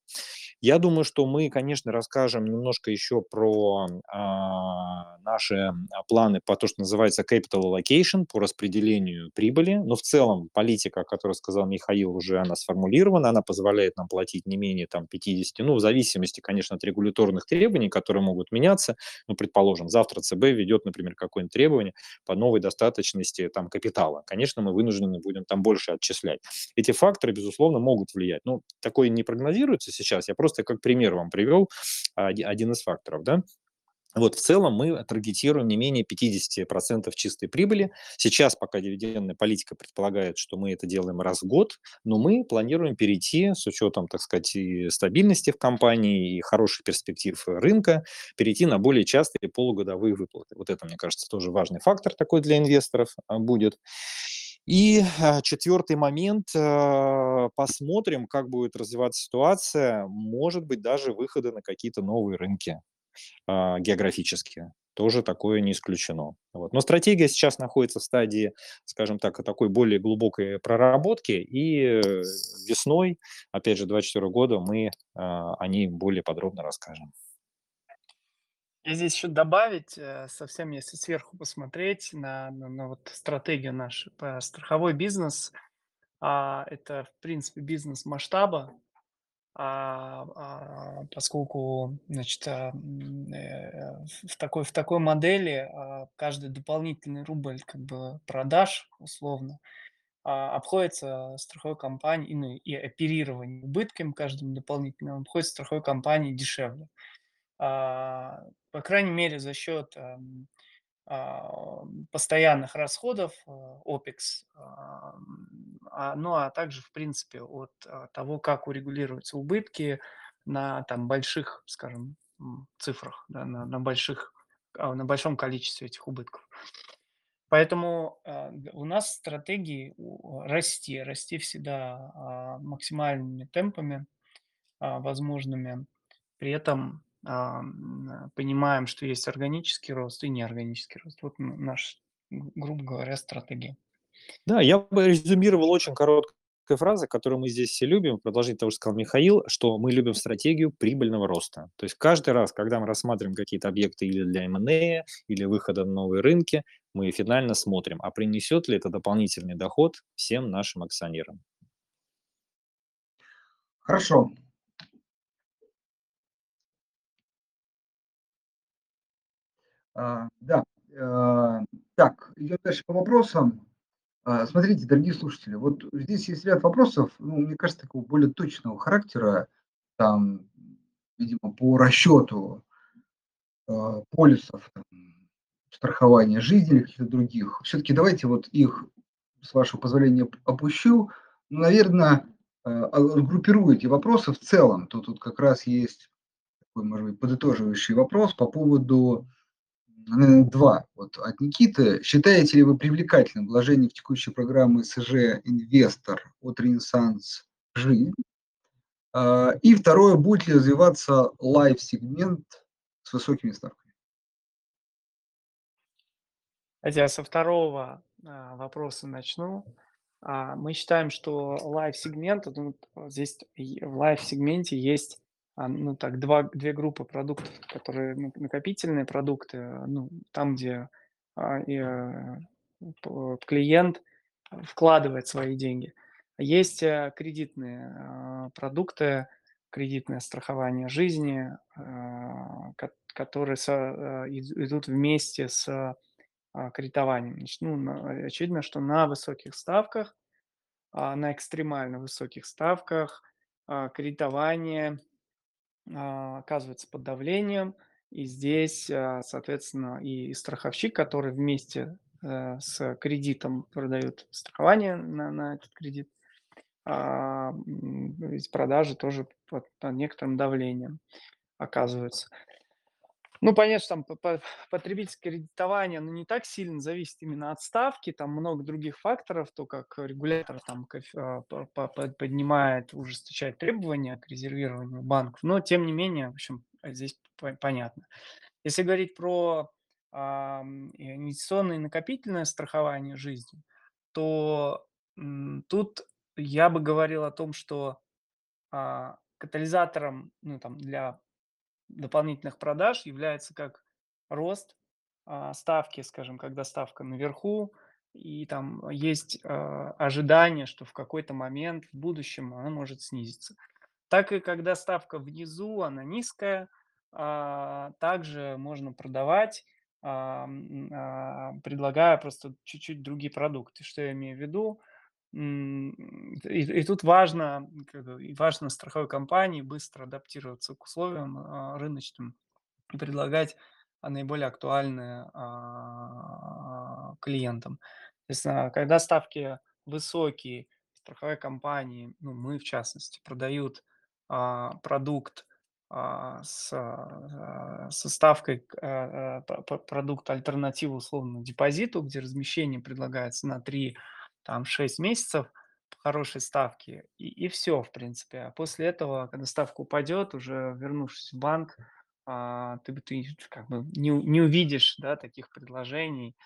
Я думаю, что мы, конечно, расскажем немножко еще про а, наши а, планы по то, что называется capital allocation, по распределению прибыли. Но в целом политика, о которой сказал Михаил, уже она сформулирована, она позволяет нам платить не менее там, 50, ну, в зависимости, конечно, от регуляторных требований, которые могут меняться. Ну, предположим, завтра ЦБ ведет, например, какое-нибудь требование по новой достаточности там, капитала. Конечно, мы вынуждены будем там больше отчислять. Эти факторы, безусловно, могут влиять. Ну, такое не прогнозируется сейчас, я просто как пример вам привел один из факторов, да. Вот в целом мы таргетируем не менее 50% чистой прибыли. Сейчас пока дивидендная политика предполагает, что мы это делаем раз в год, но мы планируем перейти с учетом, так сказать, и стабильности в компании, и хороших перспектив рынка, перейти на более частые полугодовые выплаты. Вот это, мне кажется, тоже важный фактор такой для инвесторов а, будет. И а, четвертый момент, а, посмотрим, как будет развиваться ситуация, может быть, даже выходы на какие-то новые рынки а, географические. Тоже такое не исключено. Вот. Но стратегия сейчас находится в стадии, скажем так, такой более глубокой проработки, и э, весной, опять же, 2024 года мы о ней более подробно расскажем. Я здесь еще добавить, э, совсем если сверху посмотреть на, на, на вот стратегию нашу по страховой бизнес, а, это в принципе бизнес масштаба, а, а, поскольку значит, а, э, в такой в такой модели а, каждый дополнительный рубль как бы продаж условно а, обходится страховой компании ну, и оперирование убытками каждым дополнительным обходится страховой компании дешевле. А, по крайней мере, за счет эм, а, постоянных расходов, э, OPEX, а, ну а также, в принципе, от того, как урегулируются убытки, на там больших, скажем, цифрах, да, на, на больших, на большом количестве этих убытков. Поэтому э, у нас стратегии расти, расти всегда э, максимальными темпами э, возможными. При этом э, понимаем, что есть органический рост и неорганический рост. Вот наш, грубо говоря, стратегия. Да, я бы резюмировал очень короткой фразой, которую мы здесь все любим, продолжить того, что сказал Михаил, что мы любим стратегию прибыльного роста. То есть каждый раз, когда мы рассматриваем какие-то объекты или для M&A, или выхода на новые рынки, мы финально смотрим, а принесет ли это дополнительный доход всем нашим акционерам. Хорошо. А, да. А, так, идем дальше по вопросам. А, смотрите, дорогие слушатели, вот здесь есть ряд вопросов, ну, мне кажется, такого более точного характера, там, видимо, по расчету э, полисов, страхования жизни или каких-то других. Все-таки давайте вот их, с вашего позволения, опущу. Ну, наверное, э, группирую эти вопросы в целом. То тут как раз есть такой, может быть, подытоживающий вопрос по поводу наверное, два. Вот от Никиты. Считаете ли вы привлекательным вложение в текущие программы СЖ «Инвестор» от «Ренессанс Жизнь»? А, и второе, будет ли развиваться life-сегмент с высокими ставками? Я со второго а, вопроса начну. А, мы считаем, что life-сегмент, здесь в life-сегменте есть ну так, два, две группы продуктов, которые накопительные продукты, ну, там, где а, и, а, клиент вкладывает свои деньги. Есть а, кредитные а, продукты, кредитное страхование жизни, а, которые со, а, идут вместе с а, кредитованием. Значит, ну, очевидно, что на высоких ставках, а, на экстремально высоких ставках а, кредитование а, оказывается под давлением. И здесь, а, соответственно, и страховщик, который вместе э, с кредитом продает страхование на, на этот кредит, а, ведь продажи тоже под, под некоторым давлением оказываются. Ну, понятно, там потребительское кредитование, ну, не так сильно зависит именно от ставки, там много других факторов, то, как регулятор там а, поднимает, ужесточает требования к резервированию банков, но, тем не менее, в общем, здесь понятно. Если говорить про а, инвестиционное и накопительное страхование жизни, то тут я бы говорил о том, что а, катализатором ну, там, для дополнительных продаж является как рост а, ставки, скажем, когда ставка наверху, и там есть а, ожидание, что в какой-то момент в будущем она может снизиться. Так и когда ставка внизу, она низкая, а, также можно продавать, предлагая просто чуть-чуть другие продукты. Что я имею в виду? И, и тут важно, важно страховой компании быстро адаптироваться к условиям а, рыночным и предлагать а, наиболее актуальные а, клиентам. Соответственно, когда ставки высокие, страховые компании, ну, мы в частности, продают продукт с, со ставкой продукт альтернативу условно депозиту, где размещение предлагается на 3 там 6 месяцев по хорошей ставке, и, и все, в принципе. А после этого, когда ставка упадет, уже вернувшись в банк, а, ты, ты как бы не, не увидишь да, таких предложений.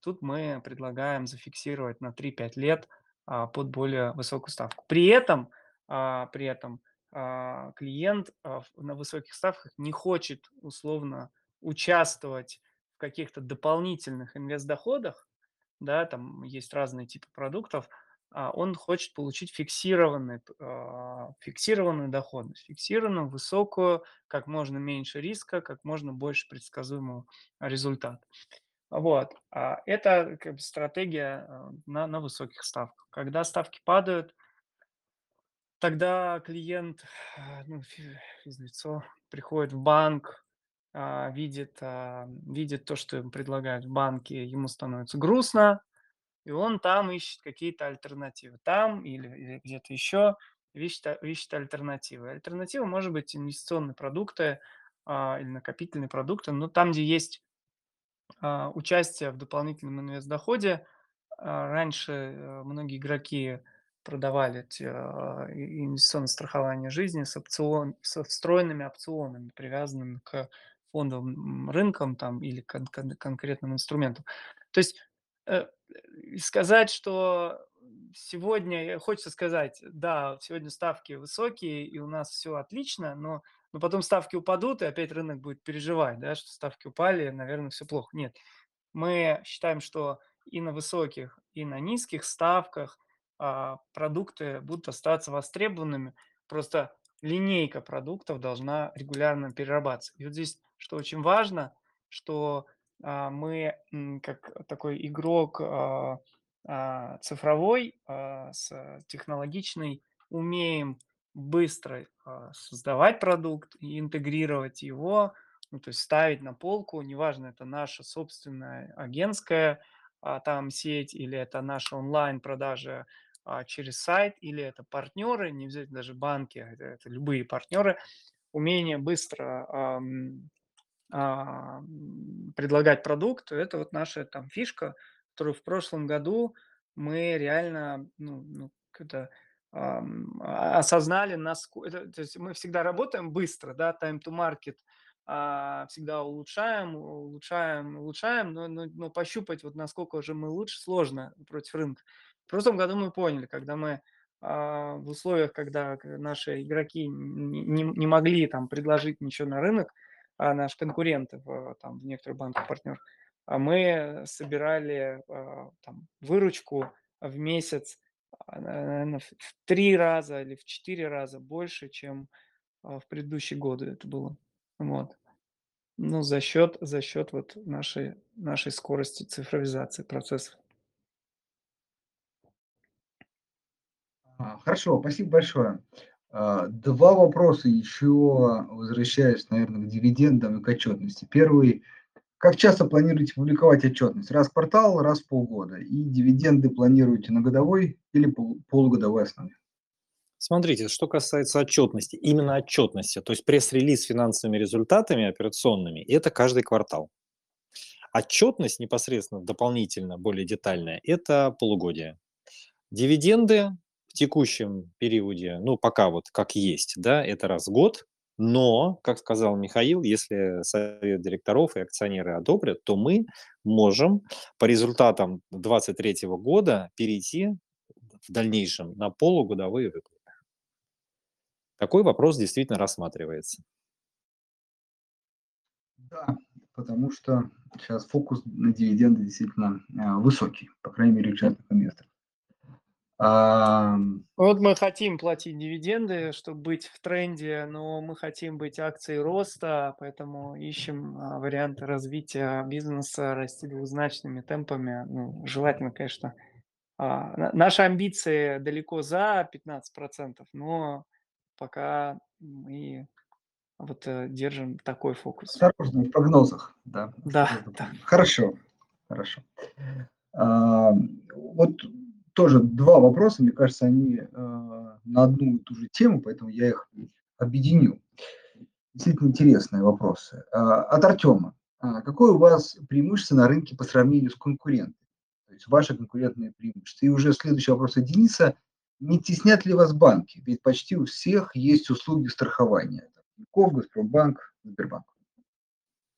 Тут мы предлагаем зафиксировать на 3-5 лет а, под более высокую ставку. При этом, а, при этом а, клиент а, на высоких ставках не хочет условно участвовать в каких-то дополнительных инвестдоходах, да, там есть разные типы продуктов, а он хочет получить фиксированный, а, фиксированную доходность, фиксированную, высокую, как можно меньше риска, как можно больше предсказуемого результата. Вот. А это как бы стратегия на, на высоких ставках. Когда ставки падают, тогда клиент, ну, физлицо, приходит в банк, а, видит, а, видит то, что им предлагают в банке, ему становится грустно, и он там ищет какие-то альтернативы. Там или, где-то еще ищет, ищет альтернативы. Альтернатива может быть инвестиционные продукты а, или накопительные продукты, но там, где есть а, участие в дополнительном инвест-доходе, а, раньше э, многие игроки продавали эти, а, инвестиционное страхование жизни с, опцион, со встроенными опционами, привязанными к фондовым рынкам там, или кон- кон- конкретным инструментам. То есть э, сказать, что сегодня, хочется сказать, да, сегодня ставки высокие, и у нас все отлично, но, но потом ставки упадут, и опять рынок будет переживать, да, что ставки упали, наверное, все плохо. Нет, мы считаем, что и на высоких, и на низких ставках а, продукты будут оставаться востребованными. Просто линейка продуктов должна регулярно перерабатываться. И вот здесь, что очень важно, что а, мы как такой игрок а, цифровой, с технологичной, умеем быстро создавать продукт и интегрировать его ну, то есть ставить на полку, неважно, это наша собственная агентская а, там сеть, или это наша онлайн-продажа а, через сайт, или это партнеры, не взять даже банки, а это, это любые партнеры, умение быстро а, а, предлагать продукт, это вот наша там фишка, которую в прошлом году мы реально, ну, ну это, осознали, насколько, то есть мы всегда работаем быстро, да, time to market – а, всегда улучшаем, улучшаем, улучшаем, но, но, но пощупать, вот насколько же мы лучше, сложно против рынка. В прошлом году мы поняли, когда мы а, в условиях, когда наши игроки не, могли там предложить ничего на рынок, а наши конкуренты в, там, в некоторых банках партнер, а мы собирали а, там, выручку в месяц, наверное, в три раза или в четыре раза больше, чем в предыдущие годы это было. Вот. Ну, за счет, за счет вот нашей, нашей скорости цифровизации процессов. А, хорошо, спасибо большое. А, два вопроса еще, возвращаясь, наверное, к дивидендам и к отчетности. Первый. Как часто планируете публиковать отчетность? Раз в квартал, раз в полгода? И дивиденды планируете на годовой или полугодовой основе? Смотрите, что касается отчетности, именно отчетности, то есть пресс-релиз с финансовыми результатами операционными, это каждый квартал. Отчетность непосредственно дополнительно, более детальная, это полугодие. Дивиденды текущем периоде, ну пока вот как есть, да, это раз в год, но, как сказал Михаил, если совет директоров и акционеры одобрят, то мы можем по результатам 2023 года перейти в дальнейшем на полугодовые выплаты. Такой вопрос действительно рассматривается. Да, потому что сейчас фокус на дивиденды действительно э, высокий, по крайней мере, частных инвесторов. Вот мы хотим платить дивиденды, чтобы быть в тренде, но мы хотим быть акцией роста, поэтому ищем а, варианты развития бизнеса, расти двузначными темпами. Ну, желательно, конечно. А, наши амбиции далеко за 15%, но пока мы вот э, держим такой фокус. Осторожно в прогнозах, да. Да, да. Хорошо, хорошо. А, вот тоже два вопроса, мне кажется, они а, на одну и ту же тему, поэтому я их объединю. Действительно интересные вопросы. А, от Артема. А, какое у вас преимущество на рынке по сравнению с конкурентами? То есть ваши конкурентные преимущества. И уже следующий вопрос от Дениса не теснят ли вас банки? Ведь почти у всех есть услуги страхования. Тинькофф, Газпромбанк, Сбербанк.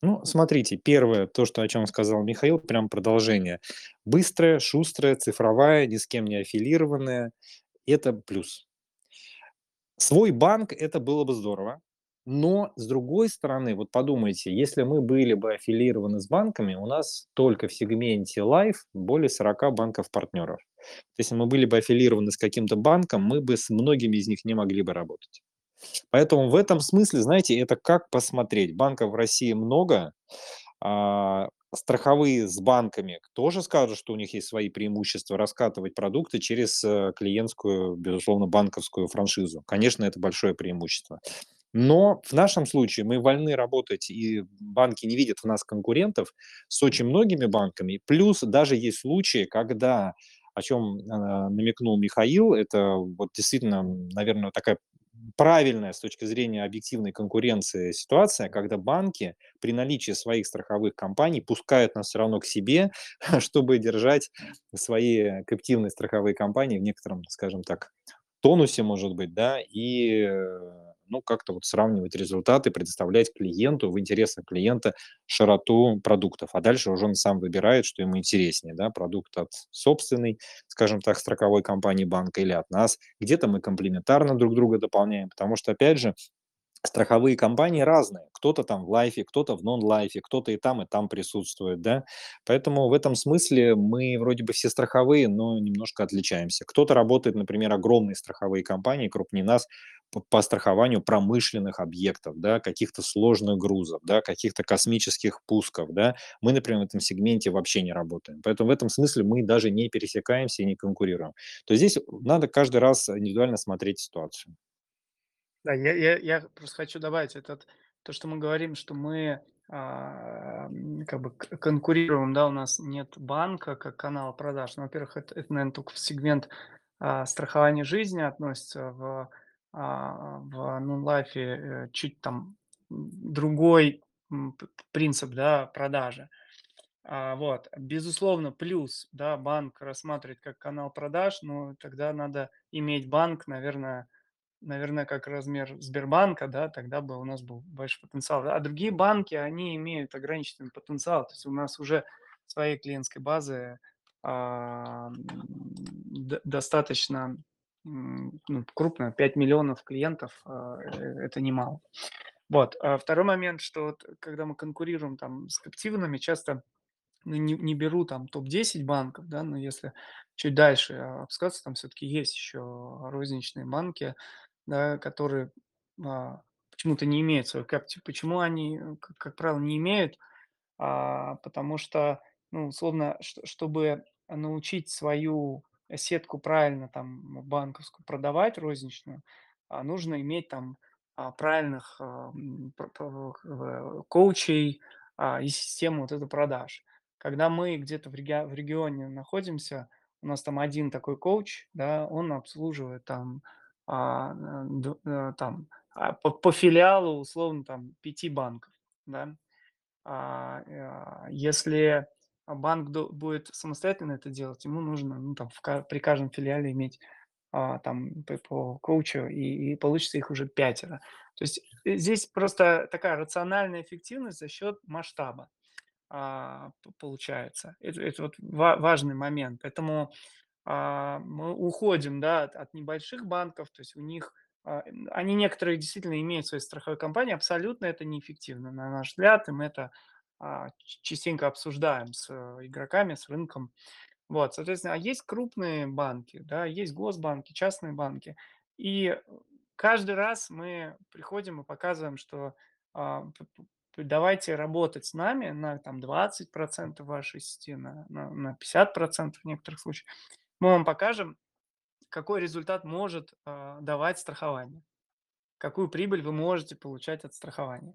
Ну, смотрите, первое, то, что, о чем сказал Михаил, прям продолжение. Быстрая, шустрая, цифровая, ни с кем не аффилированная. Это плюс. Свой банк, это было бы здорово. Но, с другой стороны, вот подумайте, если мы были бы аффилированы с банками, у нас только в сегменте Life более 40 банков-партнеров. Если мы были бы аффилированы с каким-то банком, мы бы с многими из них не могли бы работать. Поэтому в этом смысле, знаете, это как посмотреть. Банков в России много, а, страховые с банками тоже скажут, что у них есть свои преимущества раскатывать продукты через э, клиентскую, безусловно, банковскую франшизу. Конечно, это большое преимущество. Но в нашем случае мы вольны работать, и банки не видят в нас конкурентов с очень многими банками. Плюс даже есть случаи, когда о чем намекнул Михаил, это вот действительно, наверное, такая правильная с точки зрения объективной конкуренции ситуация, когда банки при наличии своих страховых компаний пускают нас все равно к себе, чтобы держать свои коллективные страховые компании в некотором, скажем так, тонусе, может быть, да, и э, ну, как-то вот сравнивать результаты, предоставлять клиенту в интересах клиента широту продуктов. А дальше уже он сам выбирает, что ему интереснее, да, продукт от собственной, скажем так, строковой компании банка или от нас. Где-то мы комплементарно друг друга дополняем, потому что, опять же, страховые компании разные. Кто-то там в лайфе, кто-то в нон-лайфе, кто-то и там, и там присутствует, да. Поэтому в этом смысле мы вроде бы все страховые, но немножко отличаемся. Кто-то работает, например, огромные страховые компании, крупнее нас, по, страхованию промышленных объектов, да, каких-то сложных грузов, да, каких-то космических пусков, да. Мы, например, в этом сегменте вообще не работаем. Поэтому в этом смысле мы даже не пересекаемся и не конкурируем. То есть здесь надо каждый раз индивидуально смотреть ситуацию. Да, я, я, я просто хочу добавить этот, то, что мы говорим, что мы а, как бы конкурируем, да, у нас нет банка как канал продаж. Ну, во-первых, это, это, наверное, только в сегмент а, страхования жизни относится, в, в нон-лайфе э, чуть там другой принцип, да, продажи. А, вот, безусловно, плюс, да, банк рассматривает как канал продаж, но тогда надо иметь банк, наверное, наверное, как размер Сбербанка, да, тогда бы у нас был больше потенциал. А другие банки, они имеют ограниченный потенциал. То есть у нас уже своей клиентской базы а, достаточно ну, крупно, 5 миллионов клиентов, а, э, это немало. Вот. А второй момент, что вот, когда мы конкурируем там с каптивными, часто ну, не, не беру там топ-10 банков, да, но если чуть дальше опускаться, там все-таки есть еще розничные банки, да, которые а, почему-то не имеют свою капти. Почему они, э, как, как правило, не имеют? А, потому что, ну, условно, ш- чтобы научить свою сетку правильно там банковскую продавать розничную, а, нужно иметь там а, правильных а, э, коучей и систему вот этой продаж. Когда мы где-то в, реги- в регионе находимся, у нас там один такой коуч, да, он обслуживает там э, там по, по филиалу условно там пяти банков, да. А, а, банк будет самостоятельно это делать, ему нужно ну, там, в при каждом филиале иметь а, там по, коучу, и, и получится их уже пятеро. То есть э, здесь просто такая рациональная эффективность за счет масштаба а, получается. Это, это вот ва- важный момент. Поэтому а, мы уходим, да, от, от небольших банков, то есть у них, а, они некоторые действительно имеют свои страховые компании, абсолютно это неэффективно, на наш взгляд, и мы это частенько обсуждаем с э, игроками, с рынком. Вот, соответственно, а есть крупные банки, да, есть госбанки, частные банки, и каждый раз мы приходим и показываем, что а, давайте работать с нами на там 20% вашей сети, на, на, на 50% в некоторых случаях мы вам покажем, какой результат может а, давать страхование, какую прибыль вы можете получать от страхования.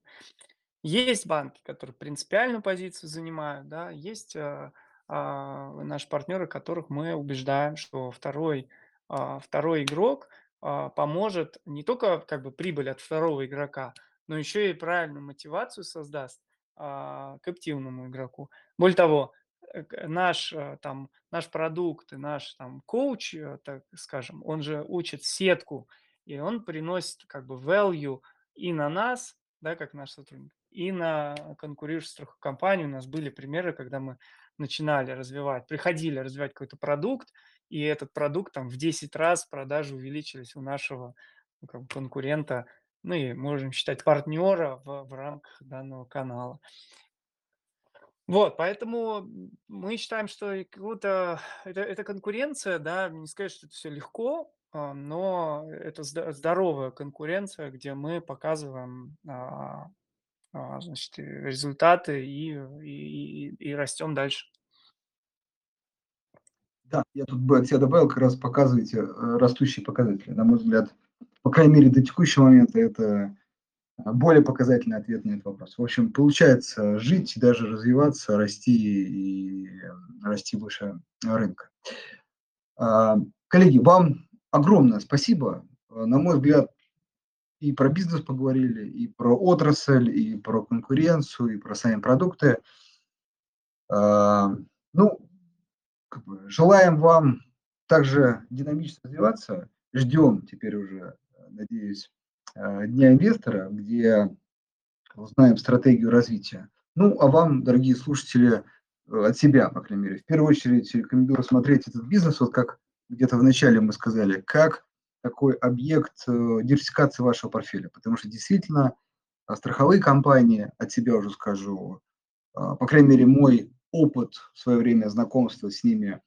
Есть банки, которые принципиальную позицию занимают, да, есть а, а, наши партнеры, которых мы убеждаем, что второй, а, второй игрок а, поможет не только как бы прибыль от второго игрока, но еще и правильную мотивацию создаст а, к активному игроку. Более того, э, наш э, там наш продукт и наш там коуч, э, так скажем, он же учит сетку, и он приносит как бы value и на нас, да, как наш сотрудник, и на конкурирующую страховую компанию. У нас были примеры, когда мы начинали развивать, приходили развивать какой-то продукт, и этот продукт там в 10 раз продажи увеличились у нашего ну, как бы конкурента, ну и можем считать партнера в, в рамках данного канала. Вот, поэтому мы считаем, что это, это конкуренция, да, не сказать, что это все легко, а, но это здоровая конкуренция, где мы показываем а, значит, э, результаты и, и, и, и растем дальше. Да, я тут бы от себя добавил, как раз показываете э, растущие показатели. На мой взгляд, по крайней мере, до текущего момента это а, более показательный ответ на этот вопрос. В общем, получается жить, даже развиваться, расти и э, расти выше рынка. А, коллеги, вам огромное спасибо. Э, на мой взгляд, и про бизнес поговорили, и про отрасль, и про конкуренцию, и про сами продукты. А, ну, желаем вам также динамично развиваться. Ждем теперь уже, надеюсь, э, Дня инвестора, где узнаем стратегию развития. Ну, а вам, дорогие слушатели, э, от себя, по крайней мере, в первую очередь рекомендую рассмотреть этот бизнес, вот как где-то в начале мы сказали, как такой объект э, диверсификации вашего портфеля, потому что действительно а, страховые компании, от себя уже скажу, а, по крайней мере, мой опыт в свое время знакомства с ними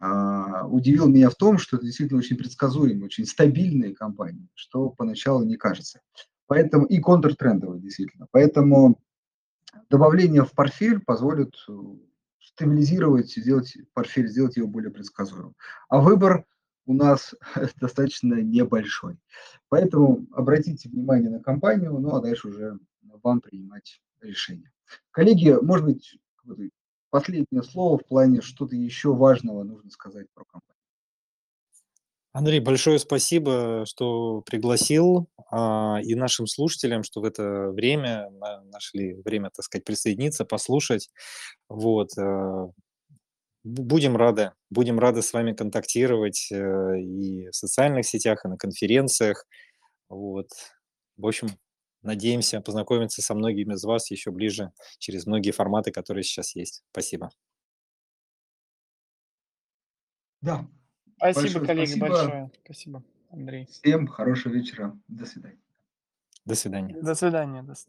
а, удивил меня в том, что это действительно очень предсказуемые, очень стабильные компании, что поначалу не кажется. Поэтому и контртрендовые действительно. Поэтому добавление в портфель позволит э, стабилизировать, сделать портфель, сделать его более предсказуемым. А выбор у нас достаточно небольшой. Поэтому обратите внимание на компанию, ну а дальше уже вам принимать решение. Коллеги, может быть, последнее слово в плане что-то еще важного нужно сказать про компанию. Андрей, большое спасибо, что пригласил, а, и нашим слушателям, что в это время нашли время, так сказать, присоединиться, послушать. Вот. Будем рады, будем рады с вами контактировать э, и в социальных сетях, и на конференциях. Вот. В общем, надеемся познакомиться со многими из вас еще ближе через многие форматы, которые сейчас есть. Спасибо. Да. Спасибо, большое коллеги, спасибо. большое. Спасибо, Андрей. Всем хорошего вечера. До свидания. До свидания. До свидания. До свидания.